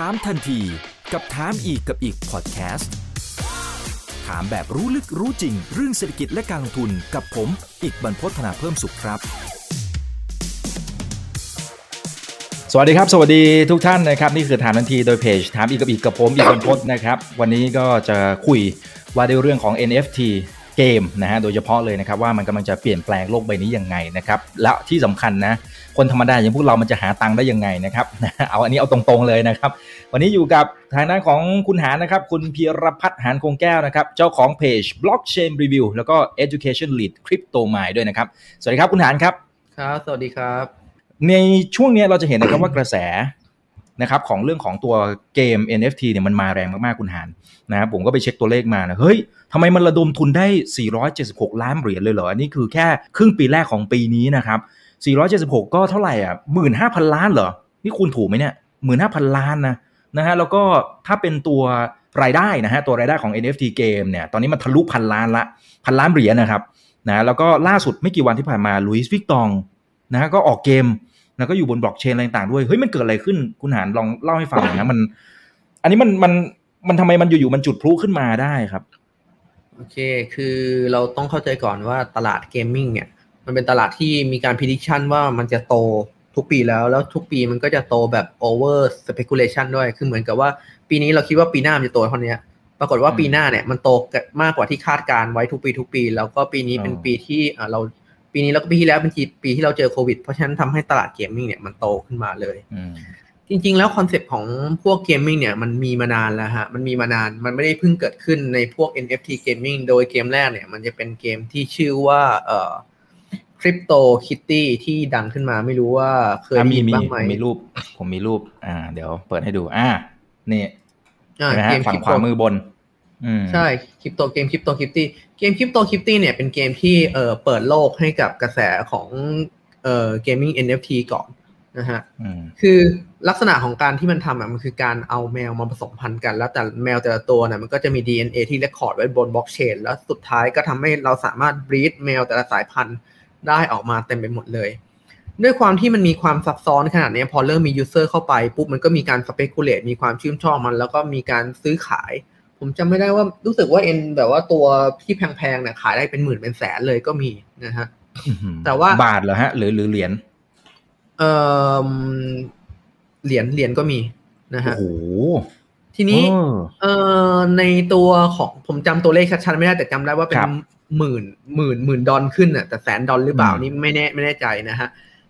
ถามทันทีกับถามอีกกับอีกพอดแคสต์ถามแบบรู้ลึกรู้จริง เรื่องเศรษฐกิจและการลงทุนกับผม อีกบรรพฒนาเพิ่มสุขครับ สวัสดีครับ สวัสดีทุกท่านนะครับ นี่คือถามทันทีโดยเพจถามอีกกับอีกกับผมอีกบรรพฒนะครับ วันนี้ก็จะคุยว่าในเรื่องของ NFT เกมนะฮะโดยเฉพาะเลยนะครับว่ามันกำลังจะเปลี่ยนแปลงโลกใบนี้ยังไงนะครับและที่สำคัญนะคนธรรมดาอย่างพวกเรามันจะหาตังค์ได้ยังไงนะครับเอาอันนี้เอาตรงๆเลยนะครับ วันนี้อยู่กับทางด้านของคุณหานะครับ คุณพีรพัฒน์หานคงแก้วนะครับ เจ้าของเพจ Blockchain Review แล้วก็ Education Lead Crypto Mind ด้วยนะครับ สวัสดีครับคุณหานครับครับ สวัสดีครับ ในช่วงนี้เราจะเห็นนะครับว่ากระแส นะครับของเรื่องของตัวเกม NFT เนี่ยมันมาแรงมากๆคุณหานนะครับผมก็ไปเช็คตัวเลขมานะเฮ้ยทำไมมันระดมทุนได้ 476 ล้านเหรียญเลยเหรออันนี้คือแค่ครึ่งปีแรกของปีนี้นะครับ 476 ก็เท่าไหร่อะ15,000 ล้านเหรอ นี่คุณถูกไหมเนี่ย 15,000 ล้านนะนะฮะแล้วก็ถ้าเป็นตัวรายได้นะฮะตัวรายได้ของ NFT เกมเนี่ยตอนนี้มันทะลุพันล้านละพันล้านเหรียญนะครับนะแล้วก็ล่าสุดไม่กี่วันที่ผ่านมา Louis Vuitton นะฮะก็ออกเกม แล้วก็อยู่บนบล็อกเชนอะไรต่างๆด้วยเฮ้ยมันเกิดอะไรขึ้น คุณหานลองเล่าให้ฟังหน่อยนะมัน อันนี้มันมันมันทำไมมันอยู่ๆมันจุดพลุขึ้นมาได้ครับโอเค คือเราต้องเข้าใจก่อนว่าตลาด gaming เนี่ย มันเป็นตลาดที่มีการ prediction ว่ามันจะโตทุกปีแล้ว แล้วทุกปีมันก็จะโตแบบ over speculation ด้วย คือเหมือนกับว่าปีนี้เราคิดว่าปีหน้ามันจะโตเท่านี้ ปรากฏว่าปีหน้าเนี่ยมันโตมากกว่าที่คาดการณ์ไว้ทุกปีทุกปี แล้วก็ปีนี้เป็นปีที่เรา ปีนี้แล้วก็ปีที่แล้วเป็นปีที่เราเจอโควิด เพราะฉะนั้นทำให้ตลาด gaming เนี่ยมันโตขึ้นมาเลยจริง ๆ แล้ว concept ของพวก gaming เนี่ยมันมีมานานแล้วฮะมันมีมานานมันไม่ได้เพิ่งเกิดขึ้นในพวก NFT gaming โดยเกมแรกเนี่ยมันจะเป็นเกมที่ชื่อว่าเอ่อ Crypto Kitty ที่ดังขึ้นมาไม่รู้ว่าเคยมีบ้างไหมมีรูป ผมมีรูป อ่า เดี๋ยวเปิดให้ดู อ่านี่นะฮะฝั่งขวามือบน ใช่คริปโตเกมคริปโตคิปตี้เกมคริปโตคิปตี้เนี่ยเป็นเกมที่เอ่อเปิดโลกให้กับกระแสของเอ่อเกมมิ่ง NFT ก่อนนะฮะคือลักษณะของการที่มันทำอะมันคือการเอาแมวมาผสมพันธุ์กัน แล้วแต่แมวแต่ละตัวเนี่ยมันก็จะมี DNA ที่ record ไว้บนบล็อกเชนแล้วสุดท้ายก็ทำให้เราสามารถ breed แมวแต่ละสายพันธุ์ได้ออกมาเต็มไปหมดเลย ด้วยความที่มันมีความซับซ้อนขนาดนี้พอเริ่มมี user เข้าไปปุ๊บมันก็มีการ speculate มีความชื่นชอบมัน แล้วก็มีการซื้อขาย ผมจำไม่ได้ว่ารู้สึกว่าเอ็นแบบว่าตัวที่แพงๆเนี่ยขายได้เป็นหมื่นเป็นแสนเลยก็มีนะฮะแต่ว่าบาทเหรอฮะ หรือหรือเหรียญเออเหรียญเหรียญก็มีนะฮะโอ้ทีนี้เออในตัวของผมจำตัวเลขชัดๆไม่ได้แต่จำได้ว่าเป็นหมื่นหมื่นหมื่นดอลขึ้นอะแต่แสนดอลหรือเปล่านี่ไม่แน่ไม่แน่ใจนะฮะ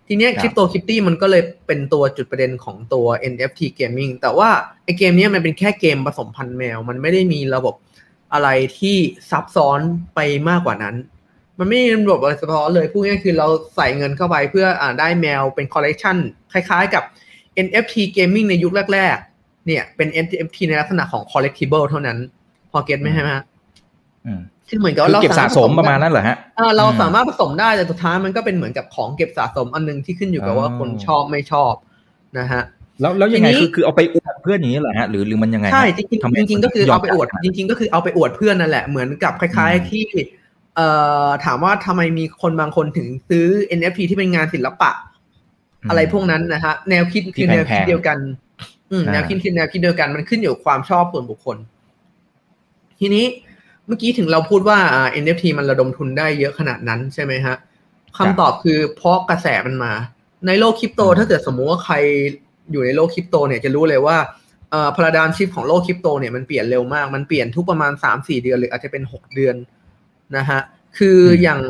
ทีนี้คริปโตคริปตี้มันก็เลยเป็นตัวจุดประเด็นของตัว NFT gaming แต่ว่าไอเกมนี้มันเป็นแค่เกมผสมพันธุ์แมว มันไม่ได้มีระบบอะไรที่ซับซ้อนไปมากกว่านั้น มันไม่มีระบบอะไรเฉพาะเลยพูดง่ายคือเราใส่เงินเข้าไปเพื่ออ่าได้แมวเป็นคอลเลกชันคล้ายๆกับ NFT gaming ในยุคแรกๆ เนี่ยเป็น NFT ในลักษณะของ collectible เท่านั้น พอ get ไหมฮะ คือเหมือนกับเราเก็บสะสมประมาณนั้นเหรอฮะเราสามารถผสมได้แต่สุดท้ายมันก็เป็นเหมือนกับของเก็บสะสมอันนึงที่ขึ้นอยู่กับว่าคนชอบไม่ชอบนะฮะแล้วแล้วยังไงคือคือเอาไปอวดเพื่อนอย่างนี้เหรอฮะหรือหรือมันยังไงใช่จริงจริงก็คือเอาไปอวดจริง ๆ ก็คือเอาไปอวดเพื่อนนั่นแหละเหมือนกับคล้าย ๆที่เอ่อถามว่าทำไมมีคนบางคนถึงซื้อ NFT ที่เป็นงานศิลปะ อะไรพวกนั้นนะฮะแนวคิดคือแนวคิดเดียวกันแนวคิดคือแนวคิดเดียวกันมันขึ้นอยู่ความชอบส่วนบุคคล ทีนี้ เมื่อกี้ถึงเราพูดว่า NFT มันระดมทุนได้เยอะขนาดนั้นใช่ไหมฮะคำตอบคือเพราะกระแสมันมา ในโลกคริปโต ถ้าเกิดสมมุติว่าใครอยู่ในโลกคริปโตเนี่ยจะรู้เลยว่าพาราดามชิปของโลกคริปโตเนี่ยมันเปลี่ยนเร็วมาก มันเปลี่ยนทุกประมาณสามสี่เดือนหรืออาจจะเป็นหกเดือนนะฮะคืออย่าง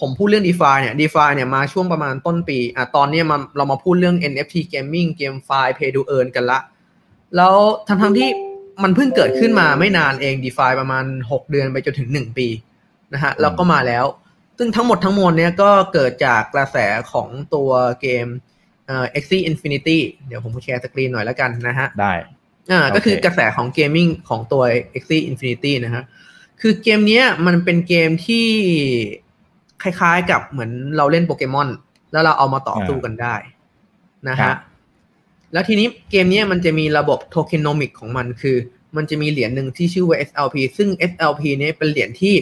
ผมพูดเรื่อง d e f าเนี่ย d e f าเนี่ยมาช่วงประมาณต้นปีอะตอนนี้มาเรามาพูดเรื่อง NFT gaming เกมไฟล์ pay to earn กันละ แล้วทั้งทั้งที่ มันเพิ่งเกิดขึ้นมาไม่นานเอง d e f าประมาณ 6 เดือนไปจนถึง 1 ปีนะฮะแล้วก็มาแล้ว ซึ่งทั้งหมดทั้งมวลเนี้ยก็เกิดจากกระแสของตัวเกมเอ่อ Axie Infinity เดี๋ยวผม share screen หน่อยแล้วกันนะฮะ ได้อ่าก็คือกระแสของ gaming ของตัว Axie Infinity นะฮะ คือเกมนี้มันเป็นเกมที่คล้ายๆกับเหมือนเราเล่นโปเกมอน แล้วเราเอามาต่อสู้กันได้นะฮะ แล้วทีนี้เกมนี้มันจะมีระบบ tokenomics ของมันคือ มันจะมีเหรียญหนึ่งที่ชื่อว่า SLP ซึ่ง SLP นี้เป็นเหรียญที่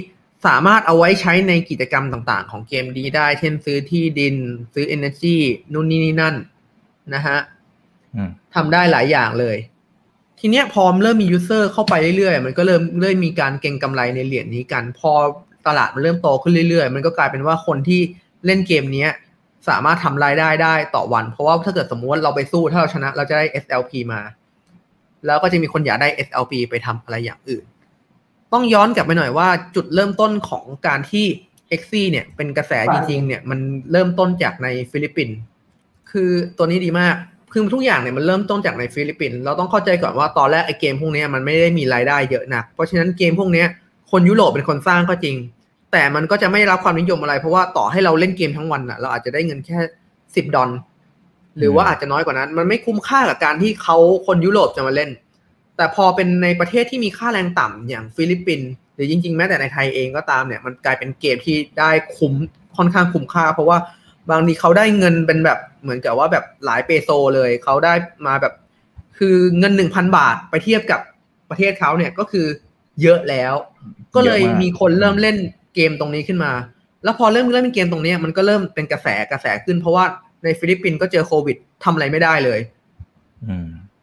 สามารถเอาไว้ใช้ในกิจกรรมต่างๆ ของเกมดีได้ เช่นซื้อที่ดินซื้อ Energy นู่นนี่นี่นั่นนะฮะทำได้หลายอย่างเลย ทีเนี้ยพอเริ่มมียูเซอร์เข้าไปเรื่อยๆ มันก็เริ่มเริ่มมีการเก็งกำไรในเหรียญนี้กัน พอตลาดมันเริ่มโตขึ้นเรื่อยๆ มันก็กลายเป็นว่าคนที่เล่นเกมนี้ สามารถทำรายได้ได้ต่อวัน เพราะว่าถ้าเกิดสมมติเราไปสู้ถ้าเราชนะเราจะได้ SLP มา แล้วก็จะมีคนอยากได้ SLP ไปทำอะไรอย่างอื่น ต้องย้อนกลับไปหน่อยว่าจุดเริ่มต้นของการที่ x อเนี่ยเป็นกระแสจริงๆเนี่ยมันเริ่มต้นจากในฟิลิปปินส์คือตัวนี้ดีมากคือทุกอย่างเนี่ยมันเริ่มต้นจากในฟิลิปปินส์เราต้องเข้าใจก่อนว่าตอนแรกไอ้เกมพวกนี้มันไม่ได้มีรายได้เยอะนัก เพราะฉะนั้นเกมพวกนี้คนยุโรปเป็นคนสร้างก็จริง แต่มันก็จะไม่ได้รับความนิยมอะไร เพราะว่าต่อให้เราเล่นเกมทั้งวันอะเราอาจจะได้เงินแค่สิบดอลหรือว่าอาจจะน้อยกว่านั้น มันไม่คุ้มค่ากับการที่เขาคนยุโรปจะมาเล่น แต่พอเป็นในประเทศที่มีค่าแรงต่ำอย่างฟิลิปปินส์หรือจริง ๆ แม้แต่ในไทยเองก็ตามเนี่ยมันกลายเป็นเกมที่ได้คุ้มค่อนข้างคุ้มค่า เพราะว่าบางทีเขาได้เงินเป็นแบบเหมือนกับว่าแบบหลายเปโซเลยเขาได้มาแบบคือเงินหนึ่งพันบาทไปเทียบกับประเทศเขาเนี่ยก็คือเยอะแล้ว ก็เลยมีคนเริ่มเล่น เกมตรงนี้ขึ้นมา แล้วพอเริ่มเล่นเกมตรงนี้มันก็เริ่มเป็นกระแสกระแสขึ้น เพราะว่าในฟิลิปปินส์ก็เจอโควิดทำอะไรไม่ได้เลย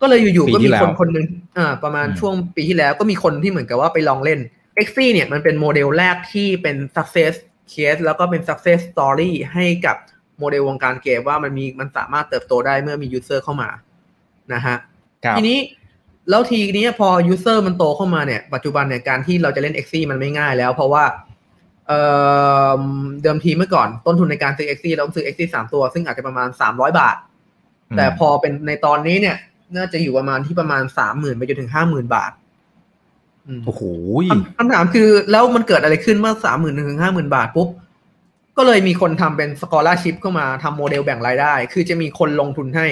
ก็เลยอยู่ๆก็มีคนคนหนึ่งอ่า ประมาณช่วงปีที่แล้วก็มีคนที่เหมือนกับว่าไปลองเล่น x อเนี่ยมันเป็นโมเดลแรกที่เป็น success case แล้วก็เป็น success story ให้กับโมเดลวงการเกมว่ามันมีมันสามารถเติบโตได้เมื่อมี user เข้ามานะฮะทีนี้แล้วทีนี้พอ user มันโตเข้ามาเนี่ย ปัจจุบันเนี่ยการที่เราจะเล่น x อมันไม่ง่ายแล้ว เพราะว่า เดิมทีเมื่อก่อนต้นทุนในการซื้อ x อเราซื้อ x อสามตัว ซึ่งอาจจะประมาณสามร้อยบาท แต่พอเป็นในตอนนี้เนี่ย น่าจะอยู่ประมาณที่ประมาณสามหมื่นไปจนถึงห้าหมื่นบาทโอ้โหคำถามคือแล้วมันเกิดอะไรขึ้นเมื่อสามหมื่นถึงห้าหมื่นบาทปุ๊บ ก็เลยมีคนทำเป็น scholarship เข้ามาทำโมเดลแบ่งรายได้ คือจะมีคนลงทุนให้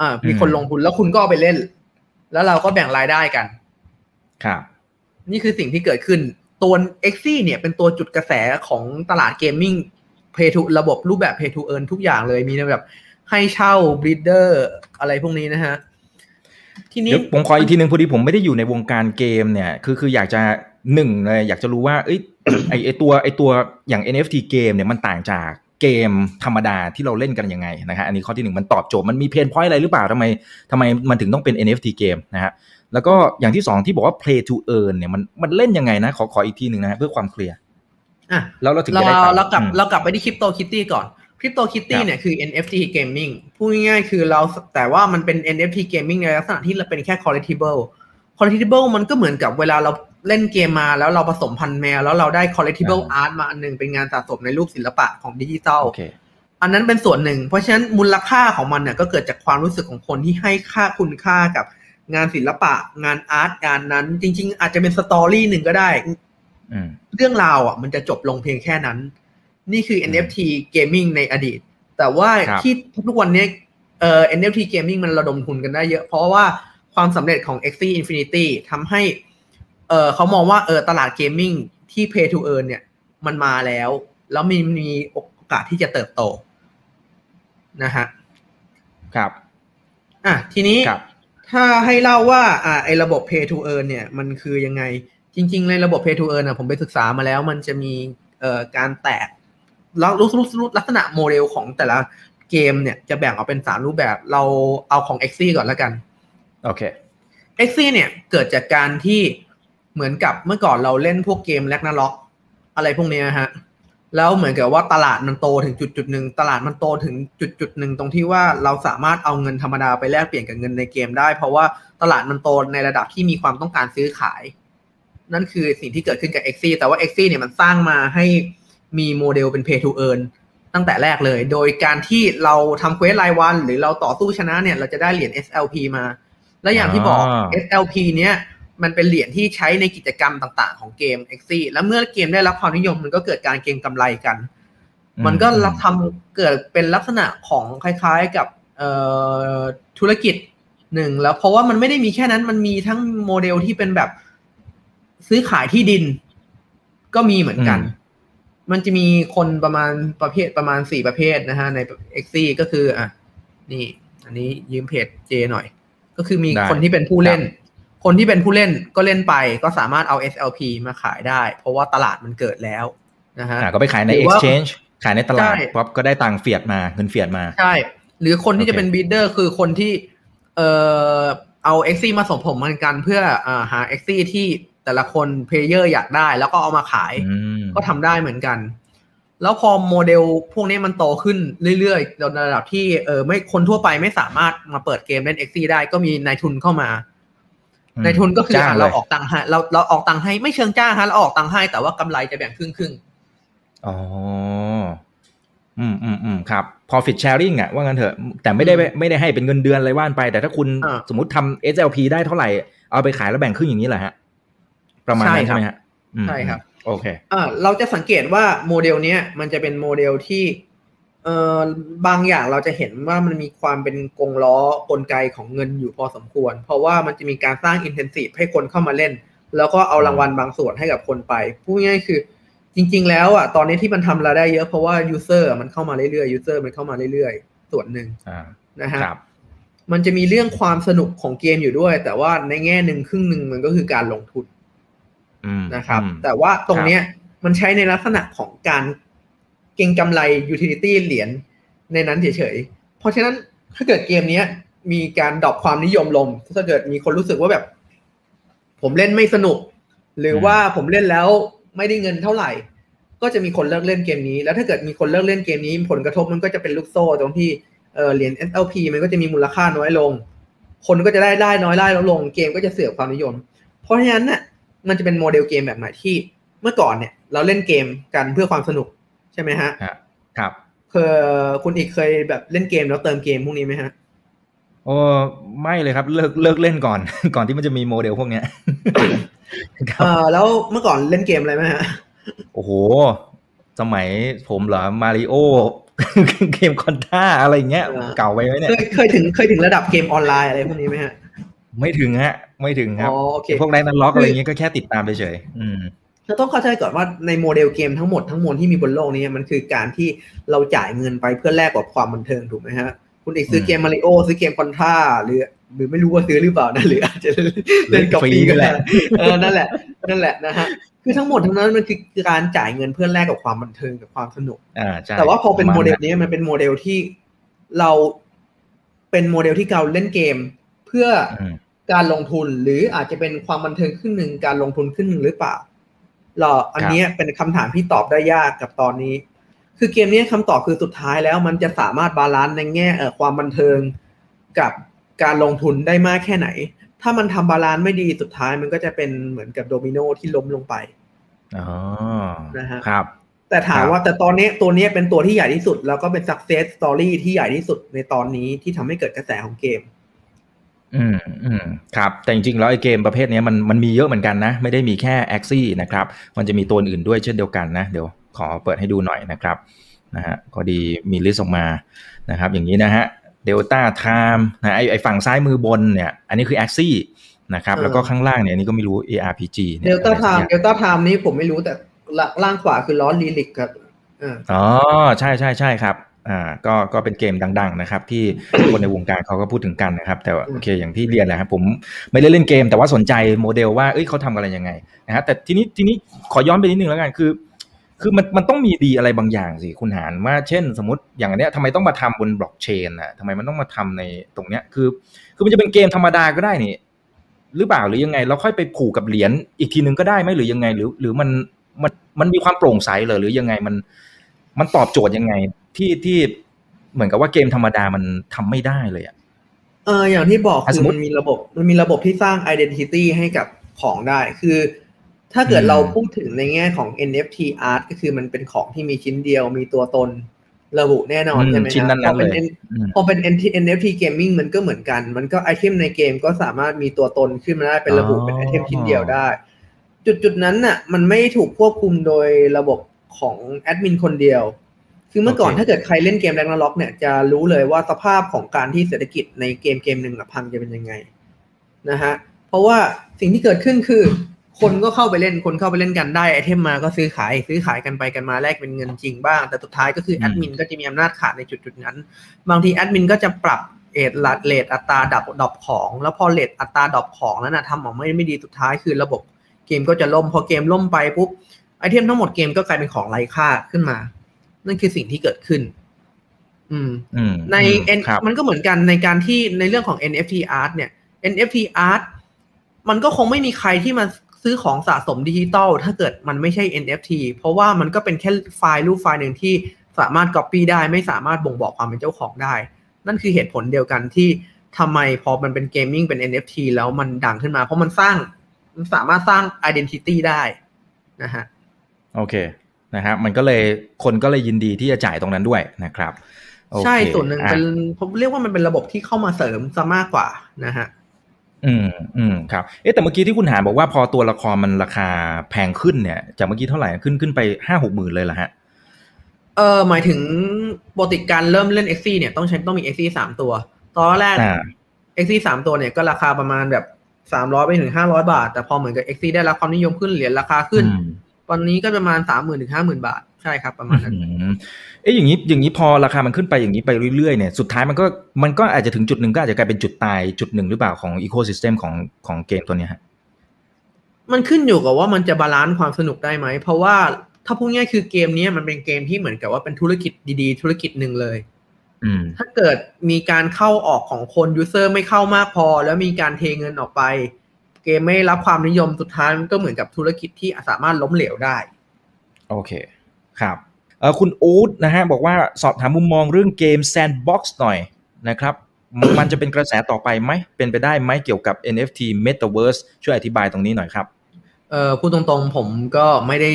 อ่า มีคนลงทุนแล้วคุณก็ไปเล่น แล้วเราก็แบ่งรายได้กัน ครับ นี่คือสิ่งที่เกิดขึ้น ตัว x อเนี่ยเป็นตัวจุดกระแสของตลาด gaming play to ระบบรูปแบบ Play to Earn ทุกอย่างเลยมีแบบให้เช่า breeder อะไรพวกนี้นะฮะทีนี้ผมขออีกทีหนึ่งพอดีผมไม่ได้อยู่ในวงการเกมเนี่ยคือคืออยากจะหนึ่งเลยอยากจะรู้ว่าเอ้ไอไอตัวไอตัวอย่าง NFT เกมเนี่ยมันต่างจากเกมธรรมดาที่เราเล่นกันยังไงนะฮะอันนี้ข้อที่หนึ่งมันตอบโจทย์มันมี pain point อะไรหรือเปล่าทำไมทำไมมันถึงต้องเป็น NFT เกมนะฮะ แล้วก็อย่างที่สองที่บอกว่า play to earn เนี่ยมันมันเล่นยังไงนะ ขอขออีกทีหนึ่งนะเพื่อความเคลียร์อะแล้วเราถึงจะได้เรากลับเรากลับไปที่ Crypto Kitty ก่อน Crypto Kitty เนี่ยคือ NFT gaming พูดง่ายๆคือเราแต่ว่ามันเป็น NFT gaming ในลักษณะที่เราเป็นแค่ collectible collectible มันก็เหมือนกับเวลาเราเล่นเกมมาแล้วเราผสมพันธุ์แมว แล้วเราได้ collectible art มาอันหนึ่งเป็นงานสะสมในรูปศิลปะของดิจิตอลอันนั้นเป็นส่วนหนึ่ง เพราะฉะนั้นมูลค่าของมันเนี่ยก็เกิดจากความรู้สึกของคนที่ให้ค่าคุณค่ากับ งานศิลปะ งาน art งานนั้น จริง ๆ อาจจะเป็น story หนึ่งก็ได้เรื่องราวอะ มันจะจบลงเพียงแค่นั้น นี่คือ NFT gaming ในอดีต แต่ว่าที่ทุกวันนี้เอ่อ NFT gaming มันระดมทุนกันได้เยอะ เพราะว่าความสำเร็จของ Axie Infinity ทำให้เออเขามองว่าเออตลาด gamingที่ Pay to Earn เนี่ยมันมาแล้ว แล้วมีมีโอกาสที่จะเติบโตนะฮะครับ อะทีนี้ ถ้าให้เล่าว่าอ่าไอระบบ Pay to Earn เนี่ยมันคือยังไง จริง ๆ ในระบบ Pay to Earn อะผมไปศึกษามาแล้ว มันจะมีเอ่อการแตกแล้วรู้รู้ลักษณะโมเดลของแต่ละเกมเนี่ยจะแบ่งออกเป็นสามรูปแบบเราเอาของ x อก่อนแล้วกันโอเค x อเนี่ยเกิดจากการที่เหมือนกับเมื่อก่อนเราเล่นพวกเกมแลกนาล็อก อะไรพวกนี้นะฮะ แล้วเหมือนกับว่าตลาดมันโตถึงจุดจุดหนึ่งตลาดมันโตถึงจุดจุดหนึ่งตรงที่ว่าเราสามารถเอาเงินธรรมดาไปแลกเปลี่ยนกับเงินในเกมได้ เพราะว่าตลาดมันโตในระดับที่มีความต้องการซื้อขาย นั่นคือสิ่งที่เกิดขึ้นกับ x อแต่ว่า x อเนี่ยมันสร้างมาให้มีโมเดลเป็น pay to earn ตั้งแต่แรกเลย โดยการที่เราทำเควสรายวัน หรือเราต่อสู้ชนะเนี่ยเราจะได้เหรียญ SLP มา และอย่างที่บอก SLP เนี้ย มันเป็นเหรียญที่ใช้ในกิจกรรมต่างๆ ของเกม x อแล้วเมื่อเกมได้รับความนิยมมันก็เกิดการเก็งกำไรกัน มันก็รับทำเกิดเป็นลักษณะของคล้ายๆกับธุรกิจหนึ่งแล้วเพราะว่ามันไม่ได้มีแค่นั้นมันมีทั้งโมเดลที่เป็นแบบซื้อขายที่ดิน ก็มีเหมือนกัน มันจะมีคนประมาณประเภทประมาณสี่ประเภทนะฮะ ใน x อก็คืออะนี่ อันนี้ยืมเพจเจหน่อย ก็คือมีคนที่เป็นผู้เล่น คนที่เป็นผู้เล่นก็เล่นไปก็สามารถเอา SLP มาขายได้ เพราะว่าตลาดมันเกิดแล้วนะฮะก็ไปขายใน exchange ขายในตลาดปั๊บก็ได้ตังค์ fiat มาเงิน fiat มาใช่หรือคนที่จะเป็น breeder คือคนที่เอ่อเอา x อมาสมผมมันกันเพื่ออหา x อที่แต่ละคน player อยากได้ แล้วก็เอามาขายก็ทำได้เหมือนกัน แล้วพอโมเดลพวกนี้มันโตขึ้นเรื่อยๆในระดับที่เออไม่คนทั่วไปไม่สามารถมาเปิดเกมเล่น x อได้ก็มีนายทุนเข้ามา นายทุนก็คือเราออกตังค์ให้เราเราออกตังค์ให้ไม่เชิงจ้างฮะเราออกตังค์ให้แต่ว่ากำไรจะแบ่งครึ่งครึ่งอ๋ออืมอืมอืมครับ profit sharing อะว่างั้นเถอะ แต่ไม่ได้ไม่ได้ให้เป็นเงินเดือนอะไรว่านไป แต่ถ้าคุณสมมติทำ SLP ได้เท่าไหร่ เอาไปขายแล้วแบ่งครึ่งอย่างนี้แหละฮะ ประมาณนั้นใช่ไหมฮะใช่ครับ โอเคอ่าเราจะสังเกตว่าโมเดลเนี้ยมันจะเป็นโมเดลที่ เอ่อบางอย่างเราจะเห็นว่ามันมีความเป็นกงล้อกลไกของเงินอยู่พอสมควร เพราะว่ามันจะมีการสร้าง incentive ให้คนเข้ามาเล่น แล้วก็เอารางวัลบางส่วนให้กับคนไปพูดง่ายคือ จริง ๆ แล้วอะตอนนี้ที่มันทำรายได้เยอะเพราะว่า user มันเข้ามาเรื่อยๆ user มันเข้ามาเรื่อยๆ ส่วนหนึ่งนะฮะมันจะมีเรื่องความสนุกของเกมอยู่ด้วย แต่ว่าในแง่หนึ่งครึ่งหนึ่งมันก็คือการลงทุนนะครับ แต่ว่าตรงเนี้ยมันใช้ในลักษณะของการ เก็งกำไร utility เหรียญในนั้นเฉยๆ เพราะฉะนั้นถ้าเกิดเกมนี้มีการ drop ความนิยมลง ถ้าเกิดมีคนรู้สึกว่าแบบ ผมเล่นไม่สนุก หรือว่าผมเล่นแล้วไม่ได้เงินเท่าไหร่ ก็จะมีคนเลิกเล่นเกมนี้ แล้วถ้าเกิดมีคนเลิกเล่นเกมนี้ ผลกระทบมันก็จะเป็นลูกโซ่ตรงที่เออเหรียญ SLP มันก็จะมีมูลค่าน้อยลง คนก็จะได้ได้น้อยได้ลดลง เกมก็จะเสื่อมความนิยม เพราะฉะนั้นเนี่ยมันจะเป็นโมเดลเกมแบบใหม่ที่เมื่อก่อนเนี่ย เราเล่นเกมกันเพื่อความสนุก ใช่ไหมฮะครับเคยคุณเอกเคยแบบเล่นเกมแล้วเติมเกมพวกนี้ไหมฮะโอ้ไม่เลยครับเลิกเลิกเล่นก่อน ก่อนที่มันจะมีโมเดลพวกเนี้ยเออแล้วเมื่อก่อนเล่นเกมอะไรไหมฮะโอ้โห สมัยผมเหรอมาริโอเกมคอนท่าอะไรเงี้ย เก่าไปไหมเนี่ยเคยถึงเคยถึงระดับเกมออนไลน์อะไรพวกนี้ไหมฮะ ไม่ถึงฮะ ไม่ถึงครับพวก Ragnarok อะไรเงี้ยก็แค่ติดตามไปเฉยอืม จะต้องเข้าใจก่อนว่าในโมเดลเกมทั้งหมดทั้งมวลที่มีบนโลกนี้มันคือการที่เราจ่ายเงินไปเพื่อแลกกับความบันเทิงถูกไหมฮะ คุณเอกซื้อเกมมาริโอซื้อเกมคอนท่าหรือหรือไม่รู้ว่าซื้อหรือเปล่านะหรืออาจจะเล่นกับฟรีกันแหละเออนั่นแหละ นั่นแหละนะฮะคือทั้งหมดทั้งนั้นมันคือการจ่ายเงินเพื่อแลกกับความบันเทิงกับความสนุกแต่ว่าพอเป็นโมเดลนี้มันเป็นโมเดลที่เราเป็นโมเดลที่เราเล่นเกมเพื่อการลงทุนหรืออาจจะเป็นความบันเทิงครึ่งหนึ่งการลงทุนครึ่งหนึ่งหรือเปล่า เราอันนี้เป็นคำถามที่ตอบได้ยากกับตอนนี้ คือเกมนี้คำตอบคือสุดท้ายแล้ว มันจะสามารถ balance ในแง่ความบันเทิงกับการลงทุนได้มากแค่ไหน ถ้ามันทำ balance ไม่ดีสุดท้ายมันก็จะเป็นเหมือนกับโดมิโนที่ล้มลงไปอ๋อนะฮะครับ แต่ถามว่าแต่ตอนนี้ตัวนี้เป็นตัวที่ใหญ่ที่สุด แล้วก็เป็น success story ที่ใหญ่ที่สุดในตอนนี้ที่ทำให้เกิดกระแสของเกม อืมอืมครับ แต่จริงๆแล้วไอ้เกมประเภทนี้มันมันมีเยอะเหมือนกันนะ ไม่ได้มีแค่ Axie นะครับ มันจะมีตัวอื่นด้วยเช่นเดียวกันนะ เดี๋ยวขอเปิดให้ดูหน่อยนะครับนะฮะก็ดีมี list ออกมานะครับ อย่างนี้นะฮะ Delta Time นะไอไอฝั่งซ้ายมือบนเนี่ย อันนี้คือ Axie นะครับ แล้วก็ข้างล่างเนี่ยนี่ก็ไม่รู้ ARPG De lta Time Delta Time นี้ผมไม่รู้แต่ล่างขวาคือล้อลีลิกครับอ๋อใช่ใช่ใช่ครับ อ่าก็ก็เป็นเกมดัง ๆ นะครับ ที่คนในวงการเขาก็พูดถึงกันนะครับ แต่โอเคอย่างที่เรียนแหละครับผมไม่ได้เล่นเกม แต่ว่าสนใจโมเดลว่าเอ้ยเขาทำอะไรยังไงนะฮะแต่ทีนี้ทีนี้ขอย้อนไปนิดนึงแล้วกันคือ คือมันมันต้องมีดีอะไรบางอย่างสิคุณหารว่าเช่น สมมติอย่างอันเนี้ยทำไมต้องมาทำบนบล็อกเชนอะทำไมมันต้องมาทำในตรงเนี้ยคือ คือมันจะเป็นเกมธรรมดาก็ได้นี่หรือเปล่าหรือยังไง เราค่อยไปผูกกับเหรียญอีกทีนึงก็ได้ไหมหรือยังไง หรือ หรือมันมันมันมีความโปร่งใสเลยหรือยังไงมันมันตอบโจทย์ยังไง ที่ที่เหมือนกับว่าเกมธรรมดามันทำไม่ได้เลยอะเอออย่างที่บอกคือมันมีระบบมันมีระบบที่สร้าง identity ให้กับของได้ คือ ถ้าเกิดเราพูดถึงในแง่ของ NFT art ก็คือมันเป็นของที่มีชิ้นเดียวมีตัวตนระบุแน่นอนใช่ไหมครับพอเป็นพอเป็น NFT gaming มันก็เหมือนกัน มันก็ item ในเกมก็สามารถมีตัวตนขึ้นมาได้เป็นระบุเป็น item ชิ้นเดียวได้ จุดจุดนั้นน่ะ มันไม่ถูกควบคุมโดยระบบของแอดมินคนเดียว คือเมื่อก่อนถ้าเกิดใครเล่นเกม Ragnarok เนี่ยจะรู้เลยว่าสภาพของการที่เศรษฐกิจในเกมเกมหนึ่งพังจะเป็นยังไงนะฮะเพราะว่าสิ่งที่เกิดขึ้นคือ คนก็เข้าไปเล่นคนเข้าไปเล่นกันได้ item มาก็ซื้อขายซื้อขายกันไปกันมาแลกเป็นเงินจริงบ้าง แต่สุดท้ายก็คือแอดมินก็จะมีอำนาจขาดในจุดจุดนั้น บางทีแอดมินก็จะปรับเรทอัตราเรทอัตราดรอปดรอปของ แล้วพอเรทอัตราดรอปของนั้นนะทำออกไม่ไม่ดีสุดท้ายคือระบบเกมก็จะล่มพอเกมล่มไปปุ๊บ item ทั้งหมดเกมก็กลายเป็นของไร้ค่าขึ้นมา นั่นคือสิ่งที่เกิดขึ้น อืมใน N มันก็เหมือนกันในการที่ในเรื่องของ NFT art เนี่ย NFT art มันก็คงไม่มีใครที่มาซื้อของสะสมดิจิตอลถ้าเกิดมันไม่ใช่ NFT เพราะว่ามันก็เป็นแค่ไฟล์รูปไฟล์หนึ่งที่สามารถ copy ได้ไม่สามารถบ่งบอกความเป็นเจ้าของได้ นั่นคือเหตุผลเดียวกันที่ทำไมพอมันเป็น gaming เป็น NFT แล้วมันดังขึ้นมา เพราะมันสร้างมันสามารถสร้าง identity ได้นะฮะ โอเค นะฮะมันก็เลยคนก็เลยยินดีที่จะจ่ายตรงนั้นด้วยนะครับโอเคใช่ส่วนหนึ่งอะเป็นผมเรียกว่ามันเป็นระบบที่เข้ามาเสริมซะมากกว่านะฮะอืมอืมครับเอ๊ะแต่เมื่อกี้ที่คุณหานบอกว่าพอตัวละครมันราคาแพงขึ้นเนี่ยจากเมื่อกี้เท่าไหร่ขึ้นขึ้นไปห้าหกหมื่นเลยเหรอฮะเออหมายถึงปกติการเริ่มเล่น x อเนี่ยต้องใช้ต้องมี x อสามตัวตอนแรกอ่า x อสามตัวเนี่ยก็ราคาประมาณแบบสามร้อยไปถึงห้าร้อยบาท แต่พอเหมือนกับ x อได้รับความนิยมขึ้นเหรียญราคาขึ้น อืมตอนนี้ก็ประมาณสามหมื่นถึงห้าหมื่นบาท ใช่ครับประมาณนั้นอืมเอ๊ะอย่างนี้อย่างนี้พอราคามันขึ้นไปอย่างนี้ไปเรื่อยๆเนี่ยสุดท้ายมันก็มันก็อาจจะถึงจุดหนึ่งก็อาจจะกลายเป็นจุดตายจุดหนึ่งหรือเปล่าของ ecosystem ของของเกมตัวเนี้ยฮะมันขึ้นอยู่กับว่ามันจะ balance ความสนุกได้ไหม เพราะว่าถ้าพูดง่ายๆคือเกมเนี้ยมันเป็นเกมที่เหมือนกับว่าเป็นธุรกิจดีๆ ธุรกิจหนึ่งเลยอืมถ้าเกิดมีการเข้าออกของคน user ไม่เข้ามากพอ แล้วมีการเทเงินออกไป เกมไม่รับความนิยมสุดท้ายมันก็เหมือนกับธุรกิจที่สามารถล้มเหลวได้ โอเคครับเออคุณอู๊ดนะฮะบอกว่าสอบถามมุมมองเรื่องเกม Sandbox หน่อยนะครับมันจะเป็นกระแสต่อไปไหม เป็นไปได้ไหมเกี่ยวกับ NFT Metaverse ช่วยอธิบายตรงนี้หน่อยครับ เออพูดตรงๆ ผมก็ไม่ได้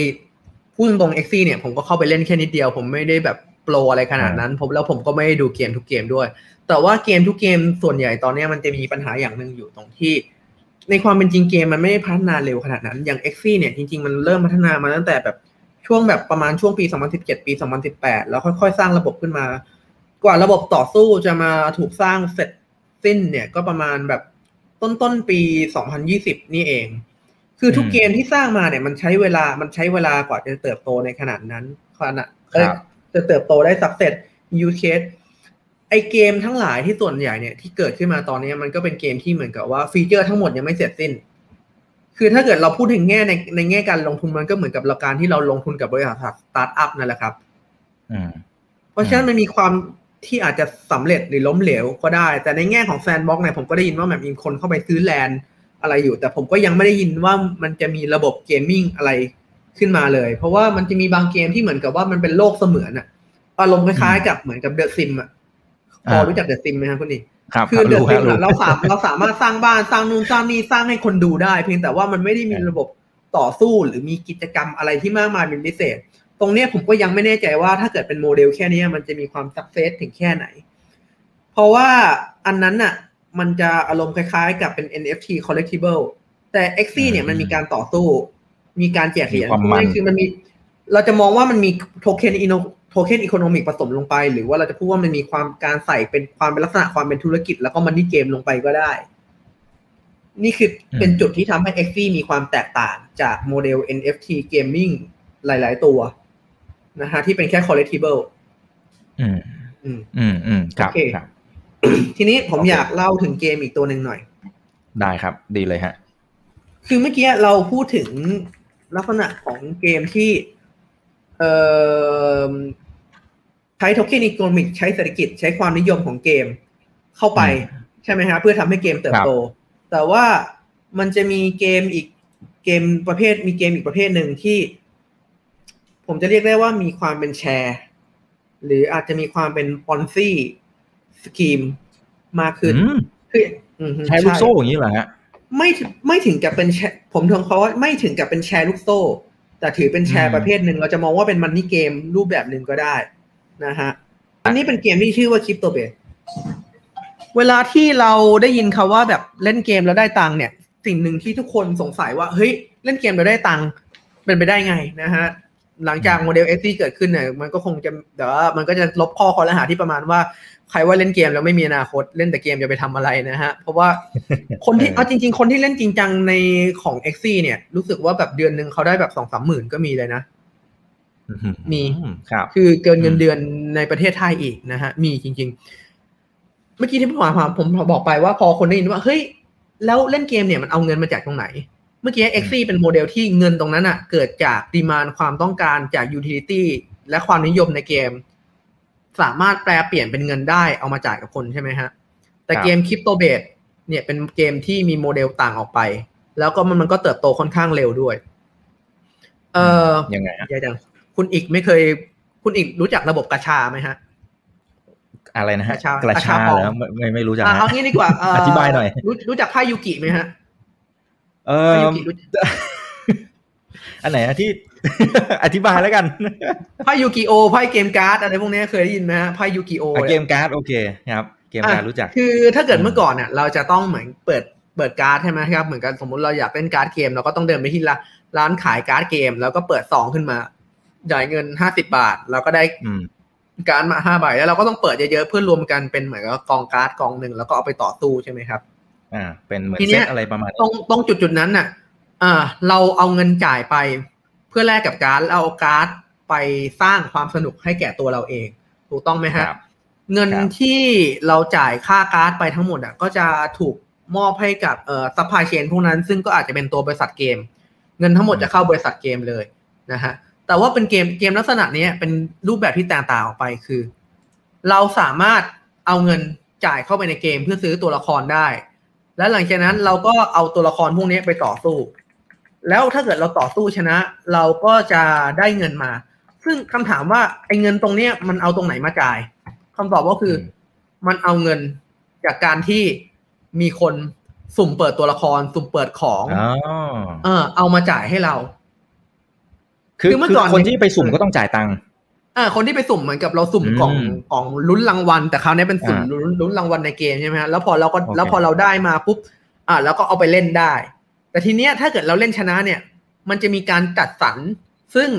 พูดตรงๆ x อเนี่ยผมก็เข้าไปเล่นแค่นิดเดียว ผมไม่ได้แบบโปรอะไรขนาดนั้น ผมแล้วผมก็ไม่ได้ดูเกมทุกเกมด้วย แต่ว่าเกมทุกเกมส่วนใหญ่ตอนเนี้ยมันจะมีปัญหาอย่างหนึ่งอยู่ตรงที่ ในความเป็นจริงเกมมันไม่ได้พัฒนาเร็วขนาดนั้น อย่าง x อเนี่ยจริงๆ มันเริ่มพัฒนามาตั้งแต่แบบช่วงแบบประมาณช่วงปี 2017 ปี 2018 แล้วค่อยๆ สร้างระบบขึ้นมา กว่าระบบต่อสู้จะมาถูกสร้างเสร็จสิ้นเนี่ยก็ประมาณแบบต้นต้นๆปี 2020 นี่เอง คือทุกอืมเกมที่สร้างมาเนี่ยมันใช้เวลา มันใช้เวลากว่าจะเติบโตในขนาดนั้นขนาดเอ้ยครับจะเติบโตได้ success use case ไอเกมทั้งหลายที่ส่วนใหญ่เนี่ยที่เกิดขึ้นมาตอนนี้มันก็เป็นเกมที่เหมือนกับว่าฟีเจอร์ทั้งหมดยังไม่เสร็จสิ้น คือถ้าเกิดเราพูดถึงแง่ในในแง่การลงทุนมันก็เหมือนกับเราการที่เราลงทุนกับบริษัทสตาร์ทอัพนั่นแหละครับอืมเพราะฉะนั้นมันมีความที่อาจจะสำเร็จหรือล้มเหลวก็ได้ แต่ในแง่ของ Sandbox เนี่ยผมก็ได้ยินว่าแบบมีคนเข้าไปซื้อ land อะไรอยู่ แต่ผมก็ยังไม่ได้ยินว่ามันจะมีระบบ gaming อะไรขึ้นมาเลย เพราะว่ามันจะมีบางเกมที่เหมือนกับว่ามันเป็นโลกเสมือนอะอารมณ์คล้ายๆกับเหมือนกับ The Sims อะ พอรู้จัก The Sims ไหมครับคุณนี่ครับคือ The Sims รู้ฮะรู้เราสามเราสามารถสร้างบ้านสร้างนู่นสร้างนี่สร้างให้คนดูได้ เพียงแต่ว่ามันไม่ได้มีระบบต่อสู้หรือมีกิจกรรมอะไรที่มากมายเป็นพิเศษ ตรงเนี้ยผมก็ยังไม่แน่ใจว่าถ้าเกิดเป็นโมเดลแค่เนี้ยมันจะมีความ success ถึงแค่ไหน เพราะว่าอันนั้นน่ะมันจะอารมณ์คล้ายๆ กับเป็น NFT collectible แต่ x อเนี่ยมันมีการต่อสู้ มีการแจกเหรียญมีความมันพูดง่ายๆคือมันมี เราจะมองว่ามันมีโทเค็นอิน โทเค็นอีโคโนมิกผสมลงไป หรือว่าเราจะพูดว่ามันมีความการใส่เป็นความเป็นลักษณะความเป็นธุรกิจ แล้วก็มันนี่เกมลงไปก็ได้ นี่คือเป็นจุดที่ทำให้ x อมีความแตกต่างจากโมเดล NFT gaming หลาย ๆ ตัวนะฮะที่เป็นแค่ collectible อืม อืม อืมอืมครับโอเคครับ ทีนี้ผมโอเคอยากเล่าถึงเกมอีกตัวหนึ่งหน่อย ได้ครับ ดีเลยฮะ คือเมื่อกี้เราพูดถึงลักษณะของเกมที่เอ่อ ใช้โทเค็นอีโคโนมิกใช้เศรษฐกิจใช้ความนิยมของเกมเข้าไปอืมใช่ไหมฮะเพื่อทำให้เกมเติบโต แต่ว่ามันจะมีเกมอีกเกมประเภทมีเกมอีกประเภทหนึ่งที่ ผมจะเรียกได้ว่ามีความเป็นแชร์ หรืออาจจะมีความเป็นปอนซี่สกีมมากขึ้นอืมคืออืมฮึใช้ลูกโซ่อย่างนี้เหรอฮะไม่ถึงไม่ถึงกับเป็นแชร์ผมถึงเขาว่าไม่ถึงกับเป็นแชร์ลูกโซ่ แต่ถือเป็นแชอืร์มประเภทหนึ่งเราจะมองว่าเป็นมันนี่เกมรูปแบบหนึ่งก็ได้นะฮะอันนี้เป็นเกมที่ชื่อว่าคริปโตเบสเวลาที่เราได้ยินคาว่าแบบเล่นเกมแล้วได้ตังค์เนี่ย สิ่งหนึ่งที่ทุกคนสงสัยว่าเฮ้ยเล่นเกมแล้วได้ตังค์เป็นไปได้ไงนะฮะ หลังจากโมเดล Axie เกิดขึ้นเนี่ยมันก็คงจะแต่ว่ามันก็จะลบข้อครหาที่ประมาณว่า ใครว่าเล่นเกมแล้วไม่มีอนาคตเล่นแต่เกมจะไปทำอะไรนะฮะ เพราะว่าคนที่เออเอาจริง ๆ คนที่เล่นจริงจังในของ Axie เนี่ย รู้สึกว่าแบบเดือนหนึ่งเขาได้แบบสองสามหมื่นก็มีเลยนะมีอืมครับ คือเกินเงินอืมเดือนในประเทศไทยอีกนะฮะ มีจริง ๆ เมื่อกี้ที่ผมถามผมบอกไปว่าพอคนได้ยินว่าเฮ้ยแล้วเล่นเกมเนี่ยมันเอาเงินมาจากตรงไหนเมื่อกี้ x อเป็นโมเดลที่เงินตรงนั้นอะเกิดจาก demand ความต้องการจาก utility และความนิยมในเกม สามารถแปลเปลี่ยนเป็นเงินได้เอามาจ่ายกับคนใช่ไหมฮะ แต่ครับเกม CryptoBlades เนี่ยเป็นเกมที่มีโมเดลต่างออกไป แล้วก็มันมันก็เติบโตค่อนข้างเร็วด้วย เออยังไงฮะเดี๋ยวจังคุณอีกไม่เคย คุณอีกรู้จักระบบกาชาไหมฮะ อะไรนะฮะกระชากระกระชาชาปองแล้วไม่ไม่ไม่รู้จักอะฮะเอางี้ดีกว่าเอธิบายหน่อยรู้รู้จักไพ่ยูกิไหมฮะ เอไพ่ยูกิรู้อันไหนอะที่อธิบายแล้วกันไพ่ Yu-Gi-Oh ไพ่เกมการ์ดอะไรพวกนี้เคยได้ยินไหมฮะไพ่ Yu-Gi-Oh อะเกมการ์ดโอเคครับ เกมการ์ดรู้จักคือถ้าเกิดเมื่อก่อนเนี่ยเราจะต้องเหมือนเปิดเปิดการ์ดใช่ไหมครับเหมือนกันสมมติเราอยากเล่นการ์ดเกมเราก็ต้องเดินไปที่ร้านร้านขายการ์ดเกม แล้วก็เปิดซองขึ้นมาจ่ายเงินห้าสิบบาท เราก็ได้อืมการ์ดมาห้าใบแล้วเราก็ต้องเปิดเยอะๆเพื่อรวมกันเป็นเหมือนกับกองการ์ดกองหนึ่งแล้วก็เอาไปต่อสู้ใช่ไหมครับ อ่า เป็นเหมือนเซตทีเนี้ยตอะไรประมาณตรงตรงจุดจุดๆนั้นน่ะอ่าเราเอาเงินจ่ายไป เพื่อแลกกับการ์ดเราเอาการ์ดไปสร้างความสนุกให้แก่ตัวเราเอง ถูกต้องไหมครับฮะเงินครับที่เราจ่ายค่าการ์ดไปทั้งหมดอะก็จะถูกมอบให้กับเอ่อ supply chain พวกนั้น ซึ่งก็อาจจะเป็นตัวบริษัทเกม เงินทั้งหมดจะเข้าบริษัทเกมเลยนะฮะแต่ว่าเป็นเกมเกมลักษณะเนี้ยเป็นรูปแบบที่แตกต่างออกไปคือ เราสามารถเอาเงินจ่ายเข้าไปในเกมเพื่อซื้อตัวละครได้ และหลังจากนั้นเราก็เอาตัวละครพวกนี้ไปต่อสู้ แล้วถ้าเกิดเราต่อสู้ชนะ เราก็จะได้เงินมา ซึ่งคำถามว่าไอ้เงินตรงเนี้ยมันเอาตรงไหนมาจ่ายคำตอบก็คืออมมันเอาเงินจากการที่มีคนสุ่มเปิดตัวละคร สุ่มเปิดของอ๋อเออ เอามาจ่ายให้เรา คือคือเมื่อคือก่อนคนที่ไปสุ่มก็ต้องจ่ายตังค์ อ่าคนที่ไปสุ่มเหมือนกับเราสุ่มอืมกล่องกล่องลุ้นรางวัล แต่คราวนี้เป็นสุ่มอ่าลุ้นลุ้นรางวัลในเกมใช่ไหมฮะแล้วพอเราก็โอเคแล้วพอเราได้มาปุ๊บอ่าแล้วก็เอาไปเล่นได้ แต่ทีเนี้ยถ้าเกิดเราเล่นชนะเนี่ย มันจะมีการจัดสรรซึ่ง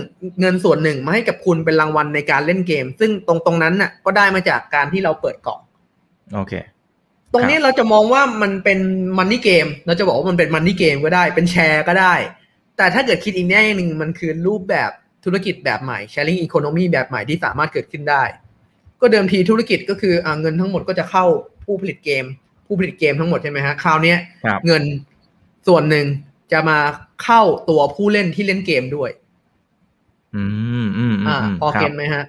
เงินส่วนหนึ่งมาให้กับคุณเป็นรางวัลในการเล่นเกม ซึ่งตรงตรงนั้นน่ะ ก็ได้มาจากการที่เราเปิดกล่องโอเค ตรงนี้เราจะมองว่ามันเป็นมันนี่เกม เราจะบอกว่ามันเป็นมันนี่เกมก็ได้ เป็นแชร์ก็ได้ แต่ถ้าเกิดคิดอีกแง่หนึ่งมันคือรูปแบบ ธุรกิจแบบใหม่ sharing economy แบบใหม่ที่สามารถเกิดขึ้นได้ ก็เดิมทีธุรกิจก็คืออ่าเงินทั้งหมดก็จะเข้าผู้ผลิตเกม ผู้ผลิตเกมทั้งหมดใช่ไหมฮะคราวเนี้ยครับเงินส่วนหนึ่งจะมาเข้าตัวผู้เล่นที่เล่นเกมด้วย อืมอืมอืมอ่าอืมพอครัเกบมไหมฮะ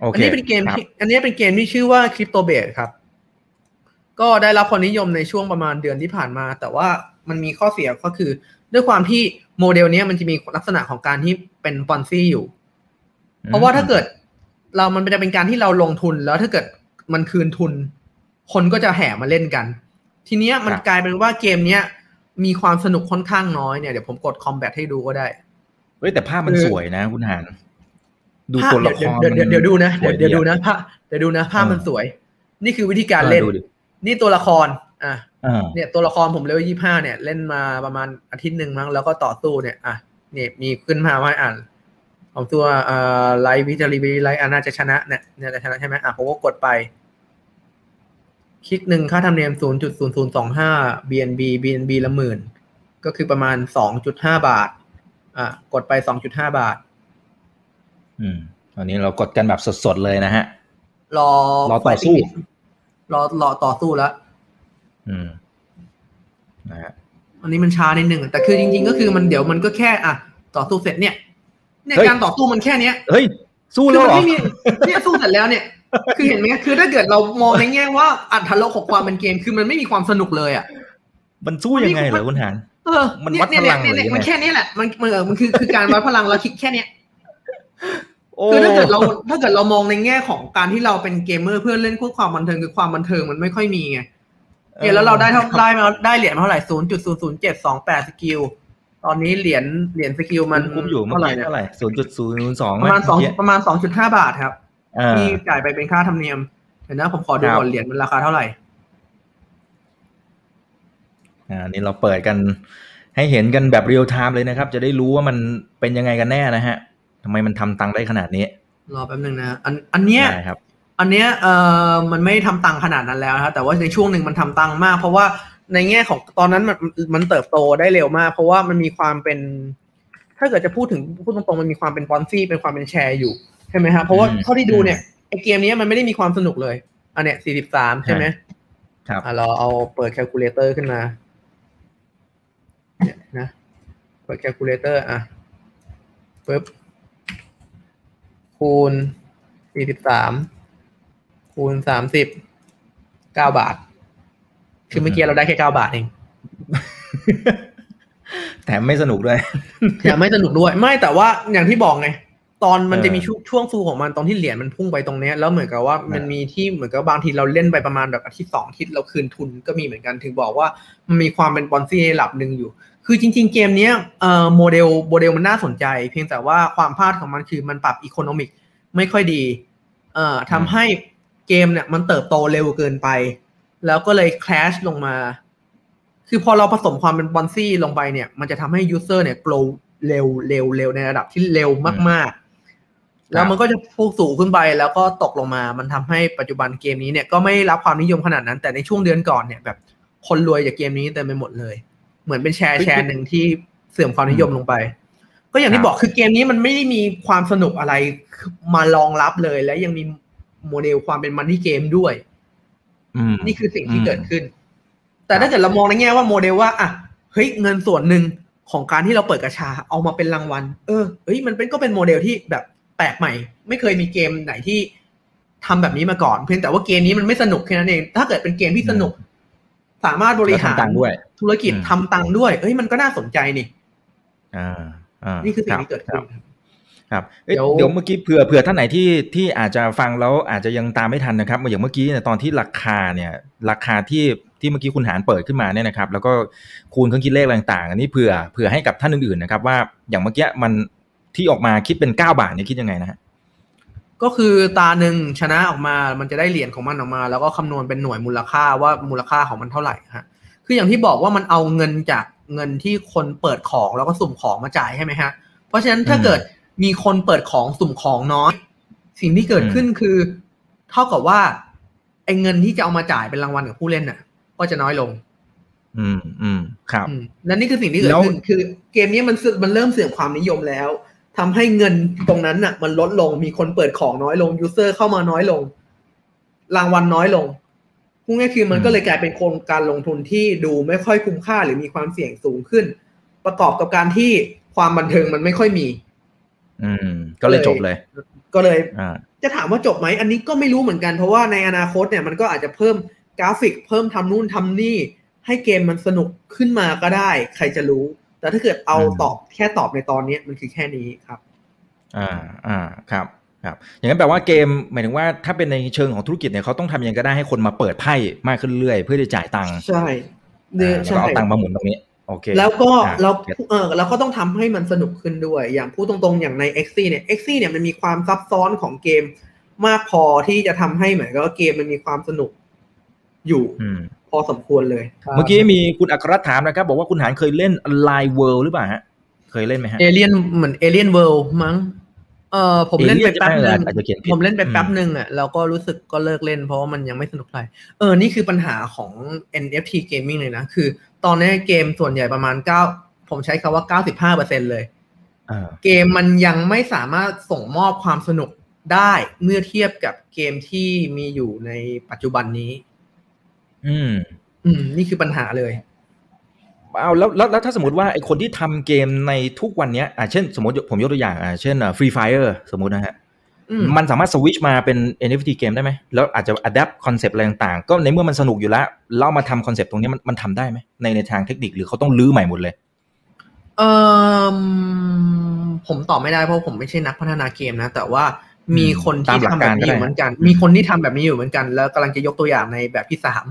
โออัเคนนี้เป็นเกมครับที่อันนี้เป็นเกมที่ชื่อว่าคริปโตเบสครับ ก็ได้รับความนิยมในช่วงประมาณเดือนที่ผ่านมา แต่ว่ามันมีข้อเสียก็คือ ด้วยความที่โมเดลเนี้ยมันจะมีลักษณะของการที่เป็นปอนซี่อยู่ เพราะว่าถ้าเกิดเรามันจะเป็นการที่เราลงทุนแล้วถ้าเกิดมันคืนทุน คนก็จะแห่มาเล่นกัน ทีเนี้ยมันครับกลายเป็นว่าเกมเนี้ยมีความสนุกค่อนข้างน้อยเนี่ยเดี๋ยวผมกดคอมแบทให้ดูก็ได้ เฮ้ยแต่ภาพมันคือสวยนะคุณหานดูภาพตัวละครเดี๋ยวเดี๋ยวเดี๋ยวเดี๋ยวดูนะสวยเดี๋ยวเดี๋ยวดูอนะภาพเดี๋ยวดูนะภาพเออมันสวย นี่คือวิธีการออเล่นดูดินี่ตัวละคร อะอ่าเนี่ยตัวละครผมเลเวลยี่ห้าเนี่ย เล่นมาประมาณอาทิตย์หนึ่งมั้งแล้วก็ต่อสู้เนี่ยอะเนี่ยมีขึ้นมาว่าอ่านของตัวเอ่อไลท์วิจารีวิไลท์อะน่าจะชนะเนี่ยเนี่ยจะชนะใช่ไหมอะผมก็กดไป คลิกหนึ่งค่าธรรมเนียมศูนย์จุดศูนย์ศูนย์สองห้า BNB BNB ละหมื่น ก็คือประมาณสองจุดห้าบาท อะกดไปสองจุดห้าบาท อืมตอนนี้เรากดกันแบบสดๆเลยนะฮะ รอรอต่อสู้ รอรอต่อสู้แล้ว อืมนะฮะอันนี้มันช้านิดหนึ่งแต่คือจริง ๆ ก็คือมันเดี๋ยวมันก็แค่อะต่อสู้เสร็จเนี่ยเนี่ยการต่อสู้มันแค่เนี้ยเฮ้ยสู้คืแล้อวมันเหรอไม่มีเนี่ยสู้เสร็จแล้วเนี่ย คือเห็นไหมคือถ้าเกิดเรามองในแง่ว่าอรรถรสของความเป็นเกมคือมันไม่มีความสนุกเลยอะมันสู้ยังไงเหรอคุณหานเออมันวัดเยพลังเนี่ยหรือเนี่ยยังไงมันแค่นี้แหละมันมันเออมันคือคือการวัดพลังเราคิดแค่เนี้ยโอ้คือถ้าเกิดเราถ้าเกิดเรามองในแง่ของการที่เราเป็นเกมเมอร์เพื่อเล่นเพื่อความบันเทิงคือความบันเทิงมันไม่ค่อยมีไง เนี่ยแล้วเราได้เท่าได้มาได้เหรียญมาเท่าไหร่ศูนย์จุดศูนย์ศูนย์เจ็ดสองแปด SKILL ตอนนี้เหรียญเหรียญ SKILL มันคุ้มอยู่เมื่อเท่าไหร่เมื่อกี้เนี่ยเท่าไหร่ศูนย์จุดศูนย์สองประมาณสองประมาณสองจุดห้าบาทครับอ่าที่จ่ายไปเป็นค่าธรรมเนียมเดี๋ยวนะผมขอดูครับก่อนเหรียญมันราคาเท่าไหร่อ่านี่เราเปิดกันให้เห็นกันแบบเรียลไทม์เลยนะครับ จะได้รู้ว่ามันเป็นยังไงกันแน่นะฮะทำไมมันทำตังค์ได้ขนาดนี้ รอแป๊บหนึ่งนะ อันอันเนี้ยได้ครับ อันเนี้ยเอ่อมันไม่ได้ทำตังค์ขนาดนั้นแล้วนะครับแต่ว่าในช่วงหนึ่งมันทำตังค์มาก เพราะว่าในแง่ของตอนนั้นมันมันเติบโตได้เร็วมาก เพราะว่ามันมีความเป็น ถ้าเกิดจะพูดถึงพูดตรงๆมันมีความเป็น Ponzi เป็นความเป็นแชร์อยู่ใช่ไหมฮะเพราะว่าอืมเท่าที่ดูเนี่ยไอเกมเนี้ยมันไม่ได้มีความสนุกเลย อันเนี้ยสี่สิบสามใช่ไหมครับอะเราเอาเปิด calculator ขึ้นมาเนี่ยนะเปิด calculator อะปึ๊บคูณสี่สิบสาม คูณสามสิบเก้าบาท คือเมื่อกี้เราได้แค่เก้าบาทเองแต่ไม่สนุกด้วยแต่ไม่สนุกด้วย ไม่แต่ว่าอย่างที่บอกไงตอนมันจะมีช่วงช่วงฟูของมันตรงที่เหรียญมันพุ่งไปตรงเนี้ยแล้วเหมือนกับว่ามันมีที่เหมือนกับบางทีเราเล่นไปประมาณแบบอาทิตย์สองอาทิตย์เราคืนทุนก็มีเหมือนกันถึงบอกว่ามันมีความเป็น Ponzi ในระดับหนึ่งอยู่ คือจริง ๆ เกมเนี้ยเอ่อโมเดลโมเดลมันน่าสนใจ เพียงแต่ว่าความพลาดของมันคือมันปรับ economic ไม่ค่อยดี เอ่อทำให้ เกมเนี่ยมันเติบโตเร็วเกินไป แล้วก็เลย crash ลงมา คือพอเราผสมความเป็น Ponzi ลงไปเนี่ย มันจะทำให้ user เนี่ย grow เร็วเร็วเร็วในระดับที่เร็วมากๆ แล้วมันก็จะพุ่งสูงขึ้นไปแล้วก็ตกลงมา มันทำให้ปัจจุบันเกมนี้เนี่ยก็ไม่รับความนิยมขนาดนั้น แต่ในช่วงเดือนก่อนเนี่ยแบบคนรวยจากเกมนี้เต็มไปหมดเลย เหมือนเป็นแชร์แชร์หนึ่งที่เสื่อมความนิยมลงไป ก็อย่างที่บอกคือเกมนี้มันไม่ได้มีความสนุกอะไรมารองรับเลย และยังมี โมเดลความเป็น money game ด้วยอืมนี่คือสิ่งที่เกิดขึ้น แต่ถ้าเกิดเรามองในแง่ว่าโมเดลว่าอะเฮ้ยเงินส่วนหนึ่งของการที่เราเปิดกาชาเอามาเป็นรางวัล เออเฮ้ยมันเป็นก็เป็นโมเดลที่แบบแปลกใหม่ ไม่เคยมีเกมไหนที่ทำแบบนี้มาก่อน เพียงแต่ว่าเกมนี้มันไม่สนุกแค่นั้นเอง ถ้าเกิดเป็นเกมที่สนุก สามารถบริหารแล้วทำตังค์ด้วยธุรกิจอืมทำตังค์ด้วย เอ้ยมันก็น่าสนใจนี่อ่าอ่านี่คือสิ่งรับที่เกิดคขึ้รันบครับ เอ้ยเดี๋ยวเดี๋ยวเมื่อกี้เผื่อเผื่อท่านไหนที่ที่อาจจะฟังแล้วอาจจะยังตามไม่ทันนะครับอย่างเมื่อกี้เนี่ยตอนที่ราคาเนี่ยราคาที่ที่เมื่อกี้คุณหารเปิดขึ้นมาเนี่ยนะครับ แล้วก็คูณเครื่องคิดเลขอะไรต่างๆ อันนี้เผื่อเผื่อให้กับท่านอื่นๆนะครับ ว่าอย่างเมื่อกี้มันที่ออกมาคิดเป็นเก้าบาทเนี่ยคิดยังไงนะฮะก็คือตาหนึ่งชนะออกมามันจะได้เหรียญของมันออกมา แล้วก็คำนวณเป็นหน่วยมูลค่าว่ามูลค่าของมันเท่าไหร่ฮะคืออย่างที่บอกว่ามันเอาเงินจากเงินที่คนเปิดของแล้วก็สุ่มของมาจ่ายใช่ไหมฮะเพราะฉะนั้นถ้าอืมเกิด มีคนเปิดของสุ่มของน้อยสิ่งที่เกิดขึ้นคือ เท่ากับว่าไอ้เงินที่จะเอามาจ่ายเป็นรางวัลกับผู้เล่นน่ะ ก็จะน้อยลง อืมอืมครับอืมและนี่คือสิ่งที่เกิดแล้วขึ้นคือ เกมนี้มันเสื่อมมันเริ่มเสื่อมความนิยมแล้วทำให้เงินตรงนั้นน่ะ มันลดลงมีคนเปิดของน้อยลงยูเซอร์เข้ามาน้อยลง รางวัลน้อยลงพูดง่ายๆคือมันก็เลยกลายเป็นโครงการลงทุนที่ดูไม่ค่อยคุ้มค่าหรือมีความเสี่ยงสูงขึ้น ประกอบกับการที่ความบันเทิงมันไม่ค่อยมี อืม ก็เลยจบเลย ก็เลยอ่าจะถามว่าจบไหมอันนี้ก็ไม่รู้เหมือนกันเพราะว่าในอนาคตเนี่ยมันก็อาจจะเพิ่มกราฟิก เพิ่มทำนู่นทำนี่ ให้เกมมันสนุกขึ้นมาก็ได้ ใครจะรู้ แต่ถ้าเกิดเอาอืมตอบแค่ตอบในตอนนี้มันคือแค่นี้ครับ อ่าอ่าครับครับอย่างนั้นแปลว่าเกมหมายถึงว่าถ้าเป็นในเชิงของธุรกิจเนี่ยเขาต้องทำยังไงก็ได้ให้คนมาเปิดไพ่มากขึ้นเรื่อยๆเพื่อจะจ่ายตังค์ใช่เนี่ยอ่าแล้วใช่ก็เอาตังค์มาหมุนตรงนี้ โอเคแล้วก็อ่าเราเก็ตเออเราก็ต้องทำให้มันสนุกขึ้นด้วย อย่างพูดตรงๆ อย่างใน x อเนี่ย x อเนี่ยมันมีความซับซ้อนของเกมมากพอที่จะทำให้เหมือนกับว่าเกมมันมีความสนุกอยู่อืมพอสมควรเลย เมื่อกี้มีคุณอัครรัตน์ถามนะครับ บอกว่าคุณหานเคยเล่น Line World หรือเปล่าฮะ เคยเล่นไหมฮะเอเลียนเหมือนเอเลียนเวิลด์มั้งเออผมเล่นไป Alien แป๊บหนึ่งอาจจะเขียนผิดผมเล่นไปแป๊บอืมหนึ่งอะแล้วก็รู้สึกก็เลิกเล่นเพราะว่ามันยังไม่สนุกเท่าไหร่เออ นี่คือปัญหาของ NFT gaming เลยนะ คือ ตอนนี้เกมส่วนใหญ่ประมาณ9ผมใช้คำว่า95%เลยอ่าเกมมันยังไม่สามารถส่งมอบความสนุกได้เมื่อเทียบกับเกมที่มีอยู่ในปัจจุบันนี้ อืม อืม นี่คือปัญหาเลยเอาแล้วแล้วแล้วถ้าสมมติว่าไอคนที่ทำเกมในทุกวันเนี้ยอ่าเช่น สมมติผมยกตัวอย่างอ่าเช่นอ่า Free Fire สมมตินะฮะอื มมันสามารถสวิชมาเป็น NFT เกมได้ไหมแล้วอาจจะ adapt คอนเซปต์อะไรต่างๆ ก็ในเมื่อมันสนุกอยู่แล้ว เรามาทำคอนเซปต์ตรงนี้มันมันทำได้ไหมในในทางเทคนิคหรือเขาต้องรื้อใหม่หมดเลยเออผมตอบไม่ได้เพราะผมไม่ใช่นักพัฒนาเกมนะ แต่ว่ามีคนที่ตามหลักทำแบการบก็นี้อได้ยู่เหมือนกัน มีคนที่ทำแบบนี้อยู่เหมือนกัน แล้วกำลังจะยกตัวอย่างในแบบที่สาม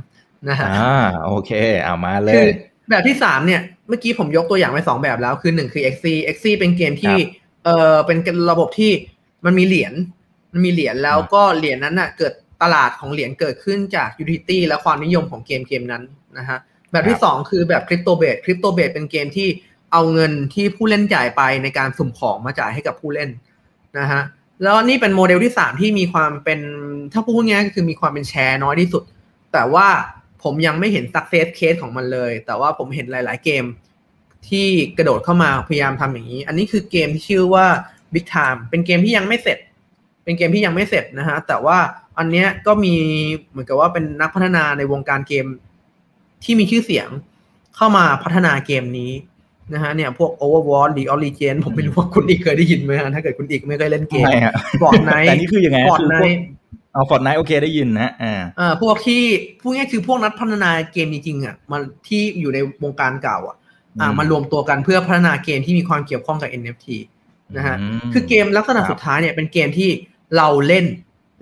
นะฮะอ่าโอเค เอามาเลคือยแบบที่สามเนี่ย เมื่อกี้ผมยกตัวอย่างไว้สองแบบแล้ว คือหนึ่งคือ XC XC เป็นเกมที่ครับเออเป็นระบบที่ มันมีเหรียญมันมีเหรียญแล้วก็เหรียญนั้นน่ะเกิดตลาดของเหรียญเกิดขึ้นจาก utility และความนิยมของเกมเกมนั้นนะฮะแบบที่สองคือแบบคริปโตเบสคริปโตเบสเป็นเกมที่เอาเงินที่ผู้เล่นจ่ายไปในการสุ่มของมาจ่ายให้กับผู้เล่นนะฮะแล้วนี่เป็นโมเดลที่สามที่มีความเป็นถ้าพูดง่ายๆก็คือมีความเป็นแชร์น้อยที่สุด แต่ว่าผมยังไม่เห็น success case ของมันเลย แต่ว่าผมเห็นหลาย ๆ เกมที่กระโดดเข้ามาพยายามทำอย่างนี้ อันนี้คือเกมที่ชื่อว่า Big Time เป็นเกมที่ยังไม่เสร็จ เป็นเกมที่ยังไม่เสร็จนะฮะ แต่ว่าอันเนี้ยก็มีเหมือนกับว่าเป็นนักพัฒนาในวงการเกมที่มีชื่อเสียงเข้ามาพัฒนาเกมนี้นะฮะเนี่ยพวก Overwatch League of Legends ผมไม่รู้ว่าคุณอีกเคยได้ยินไหมฮะถ้าเกิดคุณอีกไม่เคยเล่นเกมไม่ฮะบอร์ดไนแต่นี่คือยังไงบอร์ดคือไนพวกเอาฟอร์ดไนโอเคได้ยินนะอ่าอ่าพวกที่พวกนี้คือพวกนักพัฒนาเกมจริงๆอะมันที่อยู่ในวงการเก่าอะอ่ามารวมตัวกันเพื่อพัฒนาเกมที่มีความเกี่ยวข้องกับ NFT นะฮะคือเกมลักษณะสุดท้ายเนี่ยเป็นเกมที่เราเล่น